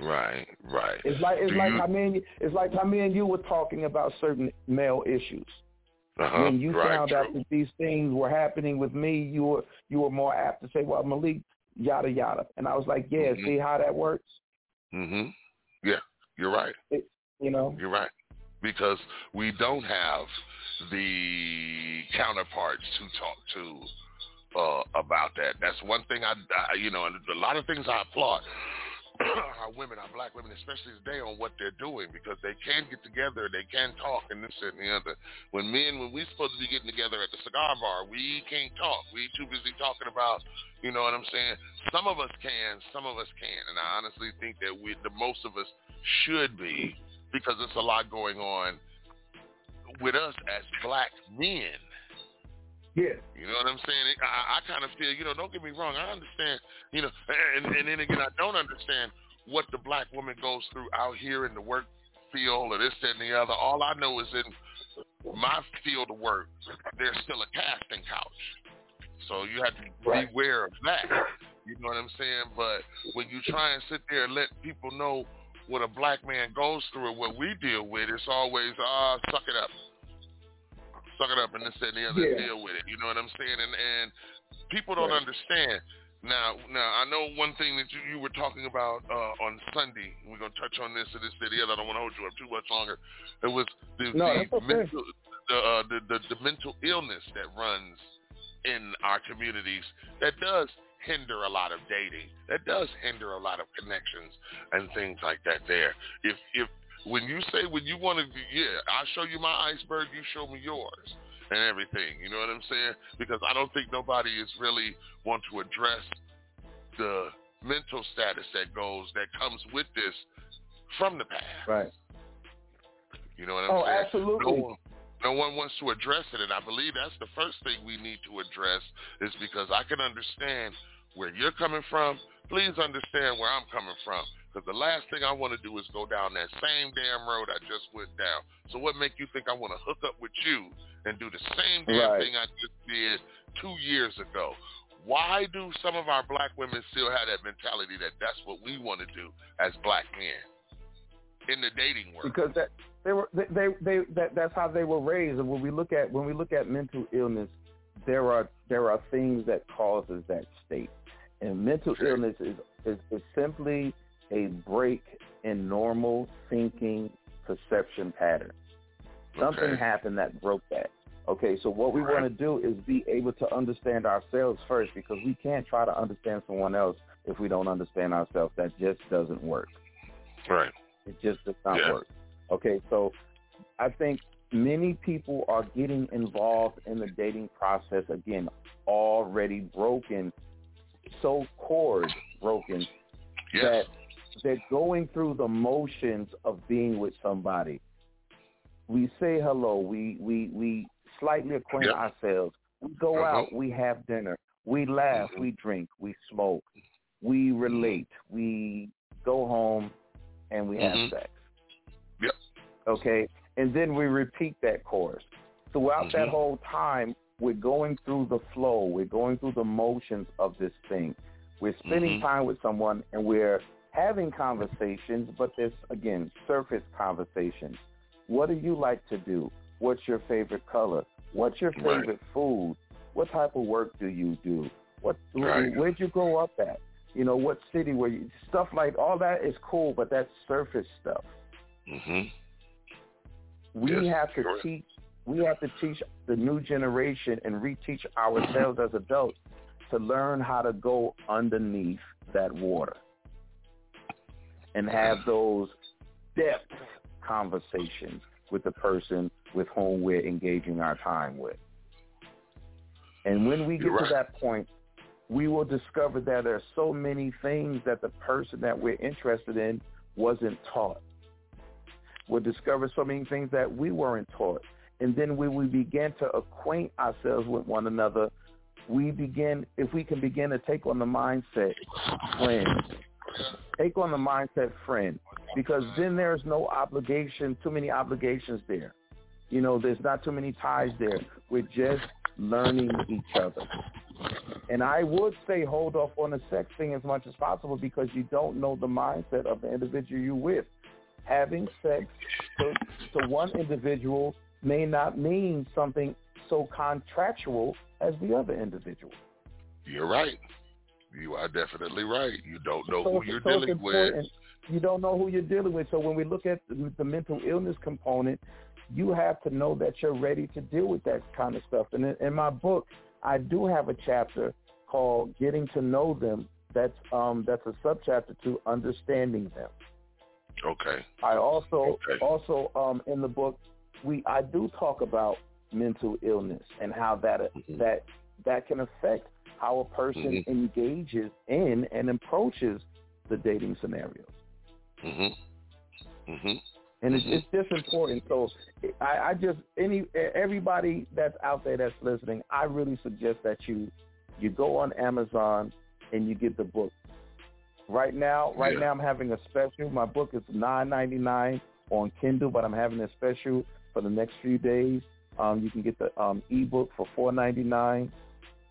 Right. Right. It's like it's Do like you- how me and you, it's like how me and you were talking about certain male issues. Uh-huh. when you right, found true. out that these things were happening with me, you were you were more apt to say, "Well, Malik, yada yada," and I was like, "Yeah, Mhm. see how that works." Mhm. Yeah, you're right. It, you know, You're right. Because we don't have the counterparts to talk to uh, about that. That's one thing I, I, you know, and a lot of things I applaud our women, our black women, especially today, on what they're doing because they can get together, they can talk, and this and the other. When men, when we're supposed to be getting together at the cigar bar, we can't talk. We too busy talking about, you know what I'm saying? Some of us can, some of us can't, and I honestly think that we, the most of us, should be because there's a lot going on with us as black men. Yeah, You know what I'm saying? I, I kind of feel, you know, don't get me wrong. I understand, you know, and, and then again, I don't understand what the black woman goes through out here in the work field or this, that, and the other. All I know is in my field of work, there's still a casting couch. So you have to Right. beware of that. You know what I'm saying? But when you try and sit there and let people know what a black man goes through and what we deal with, it's always, ah, suck it up. Suck it up and this, that, and the other, Yeah. deal with it. You know what I'm saying? And and people don't Right. understand. Now, now I know one thing that you, you were talking about uh, on Sunday. We're gonna touch on this and this, and the other. I don't want to hold you up too much longer. It was the No, the okay. mental the, uh, the the the mental illness that runs in our communities that does hinder a lot of dating. That does hinder a lot of connections and things like that. There, if if when you say when you want to, yeah, I'll show you my iceberg. You show me yours and everything. You know what I'm saying? Because I don't think nobody is really want to address the mental status that goes that comes with this from the past. Right. You know what I'm Oh, saying? Oh, absolutely. No one, no one wants to address it, and I believe that's the first thing we need to address is because I can understand where you're coming from. Please understand where I'm coming from. Because the last thing I want to do is go down that same damn road I just went down. So what make you think I want to hook up with you and do the same damn Right. thing I just did two years ago? Why do some of our black women still have that mentality that that's what we want to do as black men in the dating world? because that they were they they, they that that's how they were raised and when we look at when we look at mental illness there are there are things that causes that state and mental illness is is, is simply a break in normal thinking perception pattern something Okay. happened that broke that okay so what we Right. want to do is be able to understand ourselves first because we can't try to understand someone else if we don't understand ourselves that just doesn't work Right. it just does not Yeah. work. Okay, so I think many people are getting involved in the dating process again, already broken, so cord broken Yes. that they're going through the motions of being with somebody. We say hello, we we we slightly acquaint Yep. ourselves. We go Uh-huh. out, we have dinner, we laugh, Mhm. we drink, we smoke, we relate, we go home, and we have Mhm. sex. Yep. Okay, and then we repeat that course. Throughout that Mhm. whole time, we're going through the flow. We're going through the motions of this thing. We're spending Mhm. time with someone, and we're having conversations, but there's again surface conversations. What do you like to do? What's your favorite color? What's your Right. favorite food? What type of work do you do? What Right. where'd you grow up at? You know, what city were you stuff like all that is cool, but that's surface stuff. Mhm. We Yes, have to correct. teach we have to teach the new generation and reteach ourselves as adults to learn how to go underneath that water and have those depth conversations with the person with whom we're engaging our time with. And when we get You're to that point, we will discover that there are so many things that the person that we're interested in wasn't taught. We'll discover so many things that we weren't taught. And then when we begin to acquaint ourselves with one another, we begin, if we can begin to take on the mindset friend, take on the mindset friend, because then there's no obligation, too many obligations there. You know, there's not too many ties there. We're just learning each other. And I would say hold off on the sex thing as much as possible because you don't know the mindset of the individual you're with. Having sex to, to one individual may not mean something so contractual as the other individual. You're right. You are definitely right. You don't know So who you're so dealing with. You don't know who you're dealing with. So when we look at the, the mental illness component, you have to know that you're ready to deal with that kind of stuff. And in, in my book, I do have a chapter called "Getting to Know Them." That's um, that's a subchapter to understanding them. Okay. I also Okay. also um, in the book we I do talk about mental illness and how that Mm-hmm. that that can affect how a person Mhm. engages in and approaches the dating scenarios. Mhm. Mhm. And it's, Mhm. it's just important. So I, I just any everybody that's out there that's listening, I really suggest that you you go on Amazon and you get the book. Right now, right Yeah. now I'm having a special. My book is nine ninety nine on Kindle, but I'm having a special for the next few days. Um, you can get the um, ebook for four ninety nine,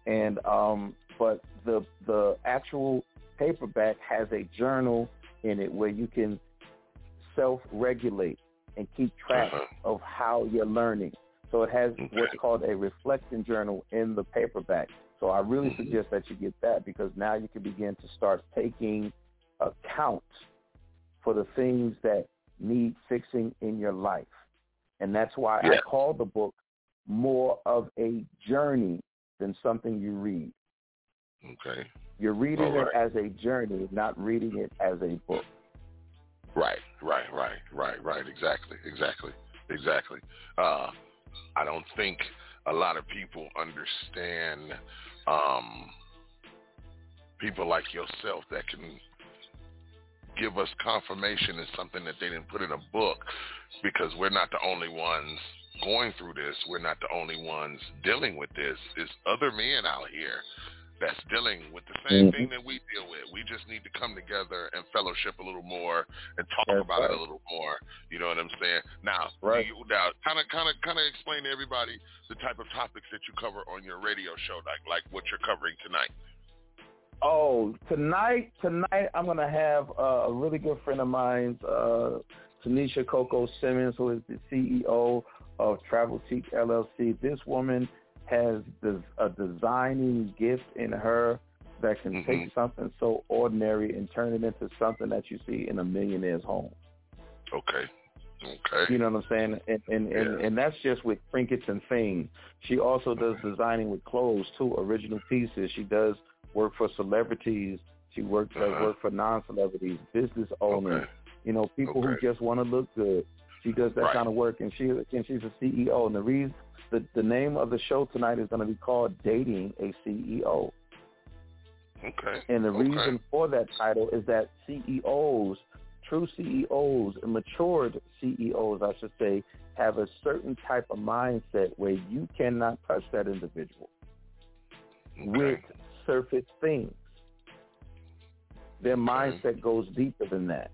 and um, but the the actual paperback has a journal in it where you can self regulate and keep track Uh-huh. of how you're learning. So it has what's called a reflection journal in the paperback. So I really Mm-hmm. suggest that you get that because now you can begin to start taking account for the things that need fixing in your life. And that's why I call the book more of a journey than something you read. Okay. You're reading All it as a journey, not reading it as a book. Right, right, right, right, right. Exactly, exactly, exactly. Uh, I don't think a lot of people understand um, people like yourself that can give us confirmation is something that they didn't put in a book because we're not the only ones going through this. We're not the only ones dealing with this. There's other men out here that's dealing with the same Mhm. thing that we deal with. We just need to come together and fellowship a little more and talk That's about it a little more. You know what I'm saying? Now, Right. you, now, kind of, kind of, kind of explain to everybody the type of topics that you cover on your radio show, like like what you're covering tonight. Oh, tonight, tonight I'm gonna have uh, a really good friend of mine, uh, Tanisha Coco Simmons, who is the CEO of Travel Seek LLC. This woman has des- a designing gift in her that can Mhm. take something so ordinary and turn it into something that you see in a millionaire's home. Okay. Okay. You know what I'm saying? And and, and, and that's just with trinkets and things. She also does designing with clothes too, original pieces. She does work for celebrities. She works does Uh-huh. work for non-celebrities, business owners. Okay. You know, people Okay. who just want to look good. She does that Right. kind of work, and she and she's a CEO. And the reason the the name of the show tonight is going to be called "Dating a CEO." Okay. And the Okay. reason for that title is that CEOs, true CEOs, and matured CEOs, I should say, have a certain type of mindset where you cannot touch that individual with surface things. Their mindset goes deeper than that.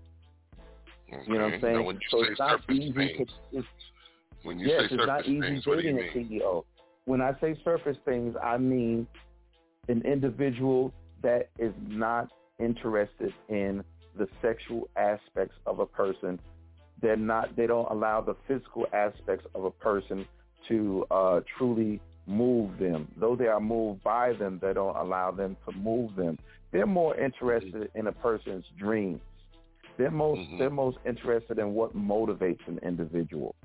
You know what I'm saying? Now, when you so say it's not easy things, to. It's, when you yes, say it's not easy things, what do you dating a CEO. When I say surface things, I mean an individual that is not interested in the sexual aspects of a person. They're not. They don't allow the physical aspects of a person to uh, truly move them. Though they are moved by them, they don't allow them to move them. They're more interested in a person's dreams. They're most Mm-hmm. they're most interested in what motivates an individual.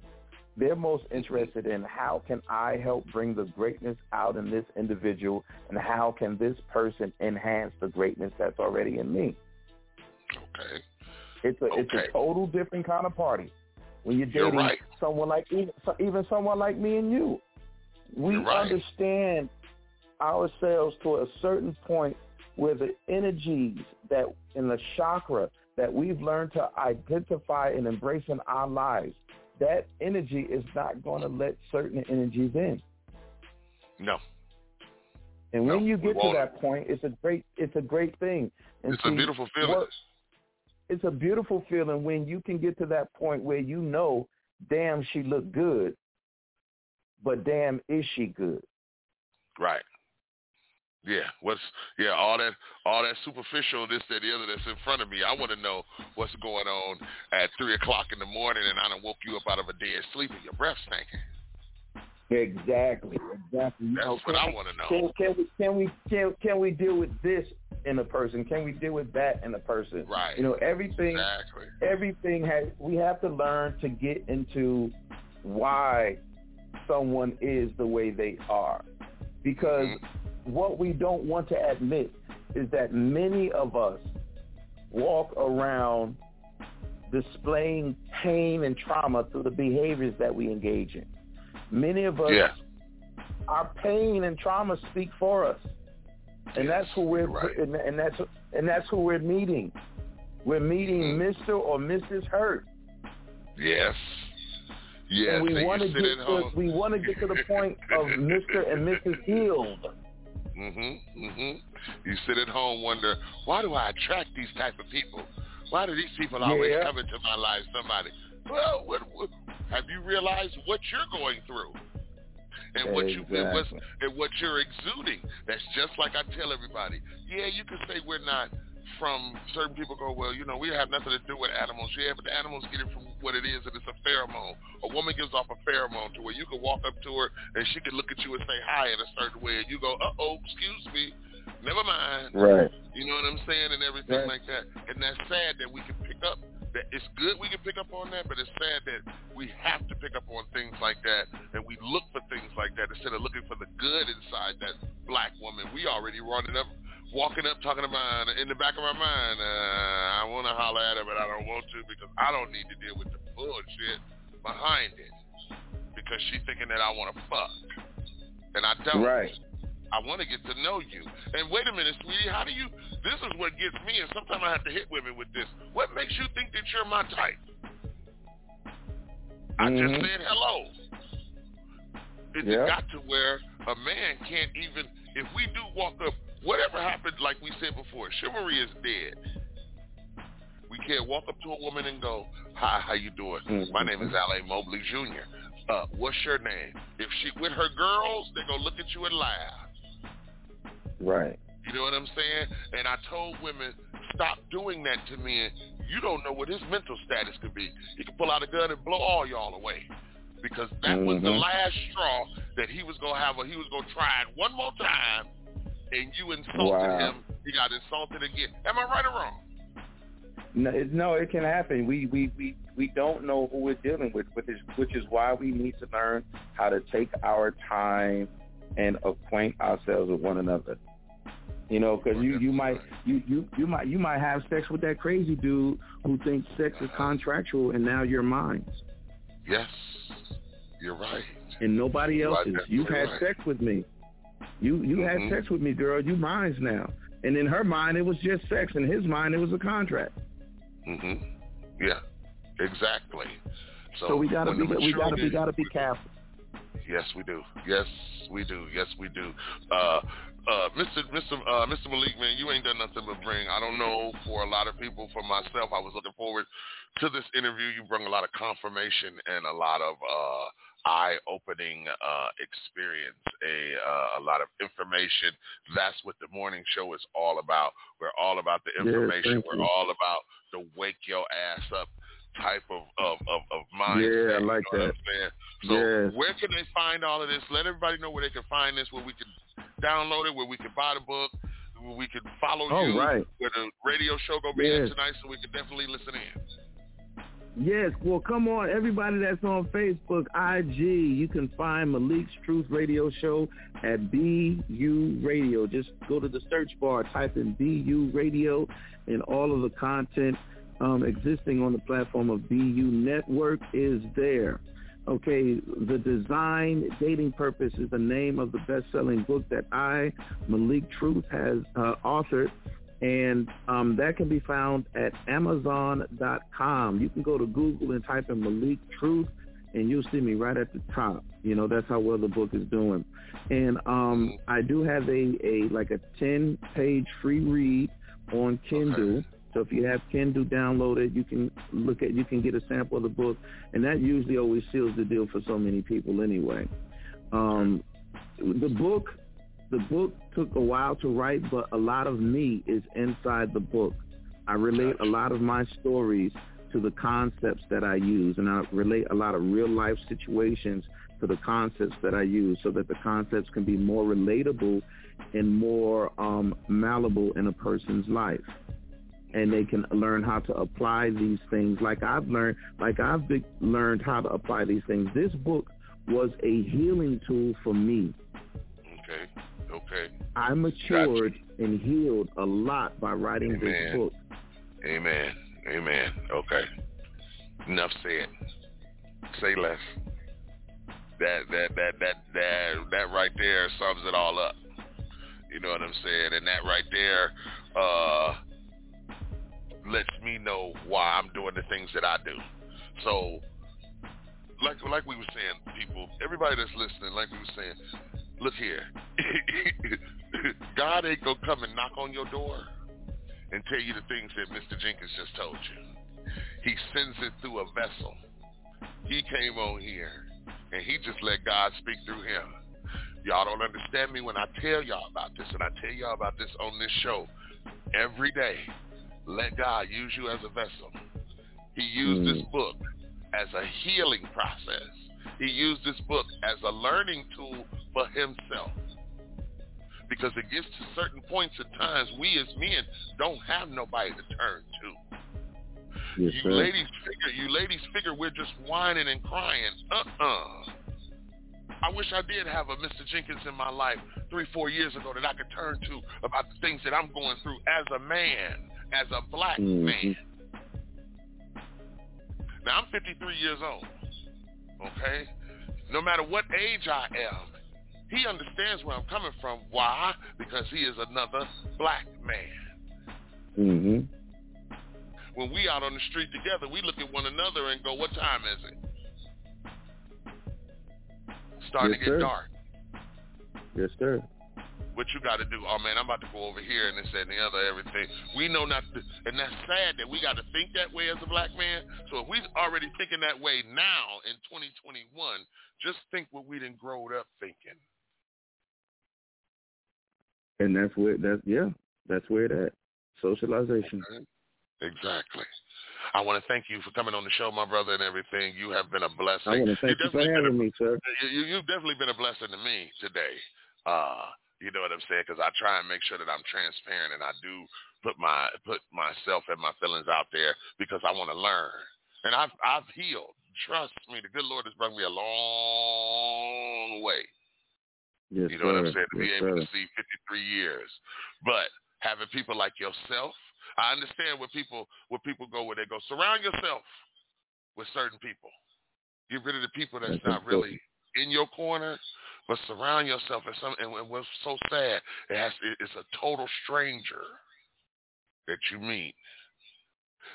They're most interested in how can I help bring the greatness out in this individual and how can this person enhance the greatness that's already in me. Okay. It's a it's a total different kind of party. When you're You're dating right. someone like even, even someone like me and you, we right. understand ourselves to a certain point where the energies that in the chakra that we've learned to identify and embrace in our lives, that energy is not going to let certain energies in. No. And when No, you get to that point, it's a great it's a great thing. And It's a beautiful feeling. what- it's a beautiful feeling when you can get to that point where you know, damn, she looked good, but damn, is she good? Right. Yeah. What's yeah, all that all that superficial, this, that, the other that's in front of me. I want to know what's going on at three o'clock in the morning and I done woke you up out of a dead sleep and your breath stinking. Exactly, exactly. That's know, what I wanna know. Can, can we can we can, can we deal with this in a person? Can we deal with that in a person? Right. You know, everything Exactly. everything has we have to learn to get into why someone is the way they are. Because what we don't want to admit is that many of us walk around displaying pain and trauma through the behaviors that we engage in. Many of us Yeah. our pain and trauma speak for us, and that's who we're and, and that's and that's who we're meeting. We're meeting Mm-hmm. Mr. or Mrs. Hurt, Yes. Yes. and we want to get to we want to get to the point of Mr. and Mrs. Healed. Mhm. Mhm. You sit at home wonder, why do I attract these type of people? Why do these people always Yeah. come into my life? Somebody. Well, what, what, have you realized what you're going through? and what you and, what's, and what you're exuding. That's just like I tell everybody. Yeah, you can say we're not from certain people go, well, you know, we have nothing to do with animals. Yeah, but the animals get it from what it is, and it's a pheromone. A woman gives off a pheromone to where you can walk up to her and she can look at you and say hi in a certain way, and you go, uh oh, excuse me, never mind. Right. You know what I'm saying, and everything right. like that. And that's sad that we can pick up. That it's good we can pick up on that, but it's sad that we have to pick up on things like that, and we look for things like that instead of looking for the good inside that black woman. We already running up walking up talking about in the back of my mind, uh, I want to holler at her, but I don't want to because I don't need to deal with the bullshit behind it because she's thinking that I want to fuck, and I don't. Right. I want to get to know you. And wait a minute, sweetie, how do you? This is what gets me, and sometimes I have to hit women with this. What makes you think that you're my type? I mm-hmm. just said hello. It's yep. got to where a man can't even. If we do walk up Whatever happened, like we said before, chivalry is dead. We can't walk up to a woman and go, "Hi, how you doing? Mm-hmm. My name is L.A. Mobley Jr. Uh, what's your name?" If she with her girls, they gonna look at you and laugh. Right. You know what I'm saying? And I told women, stop doing that to men. You don't know what his mental status could be. He could pull out a gun and blow all y'all away. Because that mm-hmm. was the last straw that he was gonna have. A, he was gonna try it one more time and you insulted wow. him, he got insulted again. Am I right or wrong? No, it, no, it can happen. We we we we don't know who we're dealing with, which is which is why we need to learn how to take our time and acquaint ourselves with one another. You know, because you you might you you you might you might have sex with that crazy dude who thinks sex is uh-huh. contractual, and now you're mine. Yes, you're right. And nobody else's. You've had right. sex with me. You you mm-hmm. had sex with me, girl. You mine now. And in her mind, it was just sex. In his mind, it was a contract. Mhm. Yeah. Exactly. So, so we gotta be we gotta be we gotta be careful. Yes, we do. Yes, we do. Yes, we do. Uh, uh, Mr. Mr. Uh, Mr. Malik, man, you ain't done nothing but bring. I don't know for a lot of people. For myself, I was looking forward to this interview. You bring a lot of confirmation and a lot of uh, eye-opening uh, experience, a uh, a lot of information. That's what the morning show is all about. We're all about the information. Yes, We're you. all about the wake your ass up type of of of, of mindset. Yeah, I like you know that. So Yes. where can they find all of this? Let everybody know where they can find this, where we can download it, where we can buy the book, where we can follow Oh, you, right. where the radio show gonna be Yes. tonight, so we can definitely listen in. Yes, well, come on, everybody that's on Facebook, IG, you can find Malik's Truth Radio Show at BU Radio. Just go to the search bar, type in BU Radio, and all of the content um, existing on the platform of BU Network is there. Okay, The Design Dating Purpose is the name of the best-selling book that I, Malik Truth, has uh, authored and um, that can be found at Amazon.com. You can go to Google and type in Malik Truth, and you'll see me right at the top. You know that's how well the book is doing. And um, I do have a, a like a ten page free read on Kindle. Okay. So if you have Kindle downloaded, you can look at you can get a sample of the book, and that usually always seals the deal for so many people anyway. Um, the book the book took a while to write, but a lot of me is inside the book. I relate a lot of my stories to the concepts that I use, and I relate a lot of real life situations to the concepts that I use so that the concepts can be more relatable and more um, malleable in a person's life. And they can learn how to apply these things like I've learned, like I've learned how to apply these things. This book was a healing tool for me. Okay. I matured and healed a lot by writing this Amen. book. Amen. Amen. Okay. Enough said. Say less. That that that that that that right there sums it all up. You know what I'm saying? And that right there uh lets me know why I'm doing the things that I do. So like like we were saying, people, everybody that's listening, like we were saying, look here. God ain't gonna come and knock on your door and tell you the things that Mr. Jenkins just told you. He sends it through a vessel. He came on here and he just let God speak through him. Y'all don't understand me when I tell y'all about this, and I tell y'all about this on this show every day. Let God use you as a vessel. He used mm. this book as a healing process. He used this book as a learning tool for himself. Because it gets to certain points in times we as men don't have nobody to turn to. Yes, you sir. ladies figure you ladies figure we're just whining and crying. Uh-uh. I wish I did have a Mr. Jenkins in my life three, four years ago that I could turn to about the things that I'm going through as a man, as a black mm-hmm. man. Now I'm 53 years old. Okay? No matter what age I am, he understands where I'm coming from. Why? Because he is another black man. Mm-hmm. When we out on the street together, we look at one another and go, "What time is it?" Starting yes, to get sir. dark. Yes, sir. What you got to do? Oh man, I'm about to go over here and this and the other, everything. We know not, to, and that's sad that we got to think that way as a black man. So if we're already thinking that way now in 2021, just think what we didn't grow up thinking. And that's where that's yeah, that's where that at. Socialization. Exactly. I want to thank you for coming on the show, my brother, and everything. You have been a blessing. I want to thank you for having a, me, sir. You, you've definitely been a blessing to me today. Uh, you know what I'm saying? Because I try and make sure that I'm transparent and I do put my put myself and my feelings out there because I want to learn. And I've I've healed. Trust me, the good Lord has brought me a long way. Yes, You know what I'm saying? To be able sir. to see 53 years, but having people like yourself, I understand where people where people go where they go. Surround yourself with certain people. Get rid of the people that's That's not really in your corner, but surround yourself with some. And what's so sad, it has it's a total stranger that you meet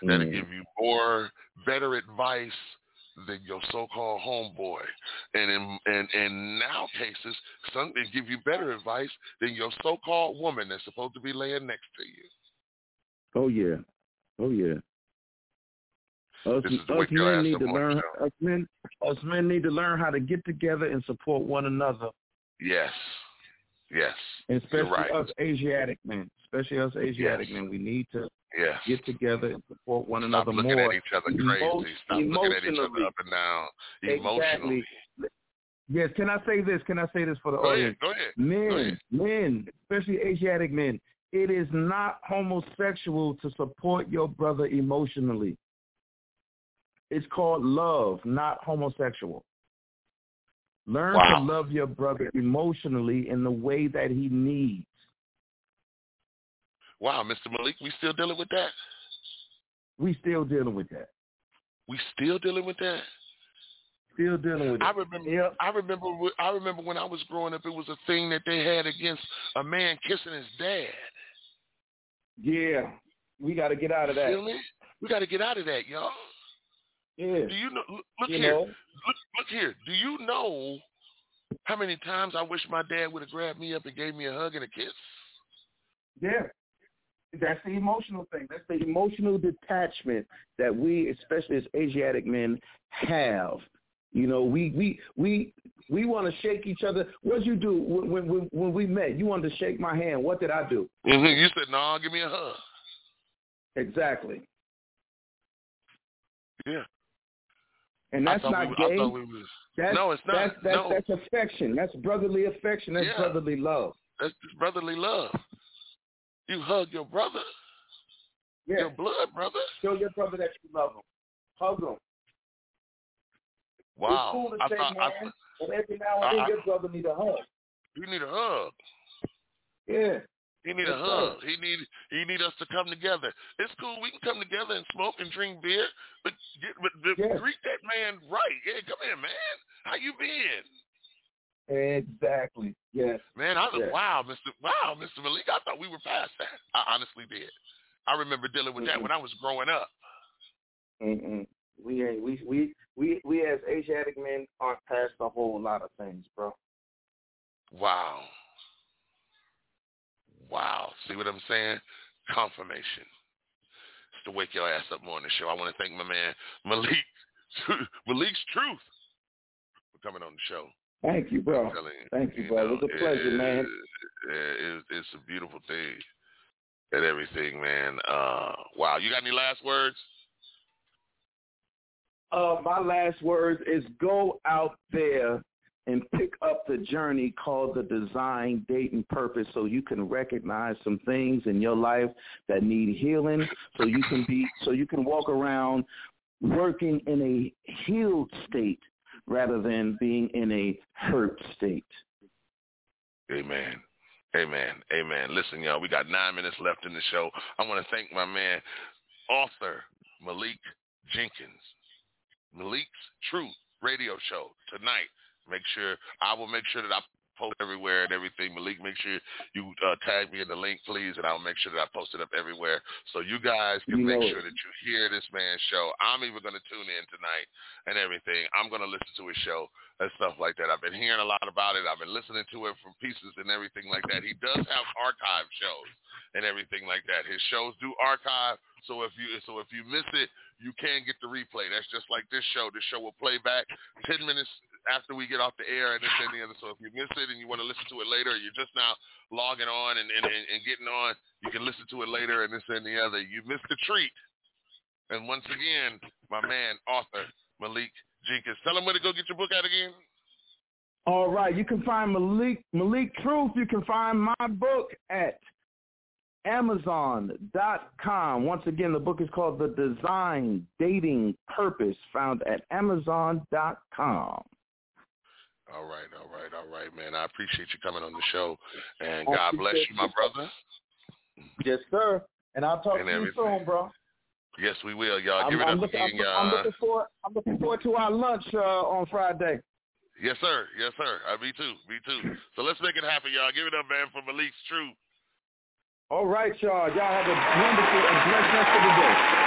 that'll Mm. give you more better advice than your so-called homeboy, and in and in now cases, some they give you better advice than your so-called woman that's supposed to be laying next to you. Oh yeah. Oh yeah. Us, This is the us men need to learn. Us men, us men need to learn how to get together and support one another, Yes, yes, and especially right. us Asiatic men. Especially us Asiatic Yes. men, we need to yes. get together and support one Stop another looking more. at each other Emo- crazy. Stop looking at each other up and down emotionally. Exactly. Yes. Can I say this? Can I say this for the Go audience? ahead, go ahead. Men, Go ahead. men, especially Asiatic men, it is not homosexual to support your brother emotionally. It's called love, not homosexual. Learn Wow. to love your brother emotionally in the way that he needs. Wow, Mr. Malik, we still dealing with that? We still dealing with that. We still dealing with that? Still dealing with it. I remember. I remember. I remember when I was growing up, it was a thing that they had against a man kissing his dad. Yeah, we got to get out of that. Feel me? We got to get out of that, y'all. Yeah. Do you know? Look, look You here. know? Look, look here. Do you know how many times I wish my dad would have grabbed me up and gave me a hug and a kiss? Yeah. That's the emotional thing. That's the emotional detachment that we, especially as Asiatic men, have. You know, we we we we want to shake each other. What did you do when when when we met? You wanted to shake my hand. What did I do? hmm You said, "No, give me a hug." Exactly. Yeah. And that's not we, gay. I was. that's, no, it's not. That's that's, no, that's affection. That's brotherly affection. That's Yeah. brotherly love. that's brotherly love. You hug your brother, Yeah. your blood brother. Show your brother that you love him. Hug him. Wow. It's cool to I thought I, hands, but every now and then I- I- your brother need a hug. you need a hug. Yeah. He need a hug. He need he need us to come together. It's cool. We can come together and smoke and drink beer, but get, but, but Yeah. greet that man right. Yeah, come here, man. How you been? Exactly. Yes. Man, I Yeah. wow, Mr. Wow, Mr. Malik. I thought we were past that. I honestly did. I remember dealing with that Mhm. when I was growing up. Mm-mm. We ain't. We we we we as Asiatic men aren't past a whole lot of things, bro. Wow. Wow. See what I'm saying? Confirmation. It's the Wake Your Ass Up Morning on the Show. I want to thank my man Malik, Malik's Truth, for coming on the show. Thank you, bro. You, Thank you, you bro. Know, it was a pleasure, it, man. It, it's a beautiful thing and everything, man. Uh, wow. You got any last words? Uh, my last words is go out there and pick up the journey called the design, date, and purpose so you can recognize some things in your life that need healing so you can be so you can walk around working in a healed state rather than being in a hurt state. Amen. Amen. Amen. Listen, y'all, we got nine minutes left in the show. I want to thank my man, author Malik Jenkins. Malik's Truth radio show tonight. Make sure I will make sure that I post everywhere and everything. Malik, make sure you uh, tag me in the link, please, and I'll make sure that I post it up everywhere so you guys can You make sure it. that you hear this man's show. I'm even going to tune in tonight and everything. I'm going to listen to his show and stuff like that. I've been hearing a lot about it. I've been listening to it from pieces and everything like that. He does have archive shows and everything like that. His shows do archive, so if you so if you miss it, you can get the replay. That's just like this show. This show will play back ten minutes after we get off the air and this and the other. So if you miss it and you want to listen to it later, you're just now logging on and, and, and, and getting on, you can listen to it later and this and the other. You missed the treat. And once again, my man, author Malik Jenkins. Tell him where to go get your book out again. All right, you can find Malik Malik Truth. You can find my book at Amazon.com. Once again, the book is called The Design Dating Purpose, found at Amazon.com. All right, all right, all right, man. I appreciate you coming on the show, and I God bless you, my you. brother. Yes, sir. And I'll talk And to you everything. soon, bro. Yes, we will, y'all. I'm, Give it I'm up looking, again, I'm, I'm looking forward. I'm looking forward to our lunch uh, on Friday. Yes, sir. Yes, sir. Uh, me too. Me too. So let's make it happen, y'all. Give it up, man, for Malik's Truth. All right, y'all. Y'all have a wonderful and blessed rest of the day.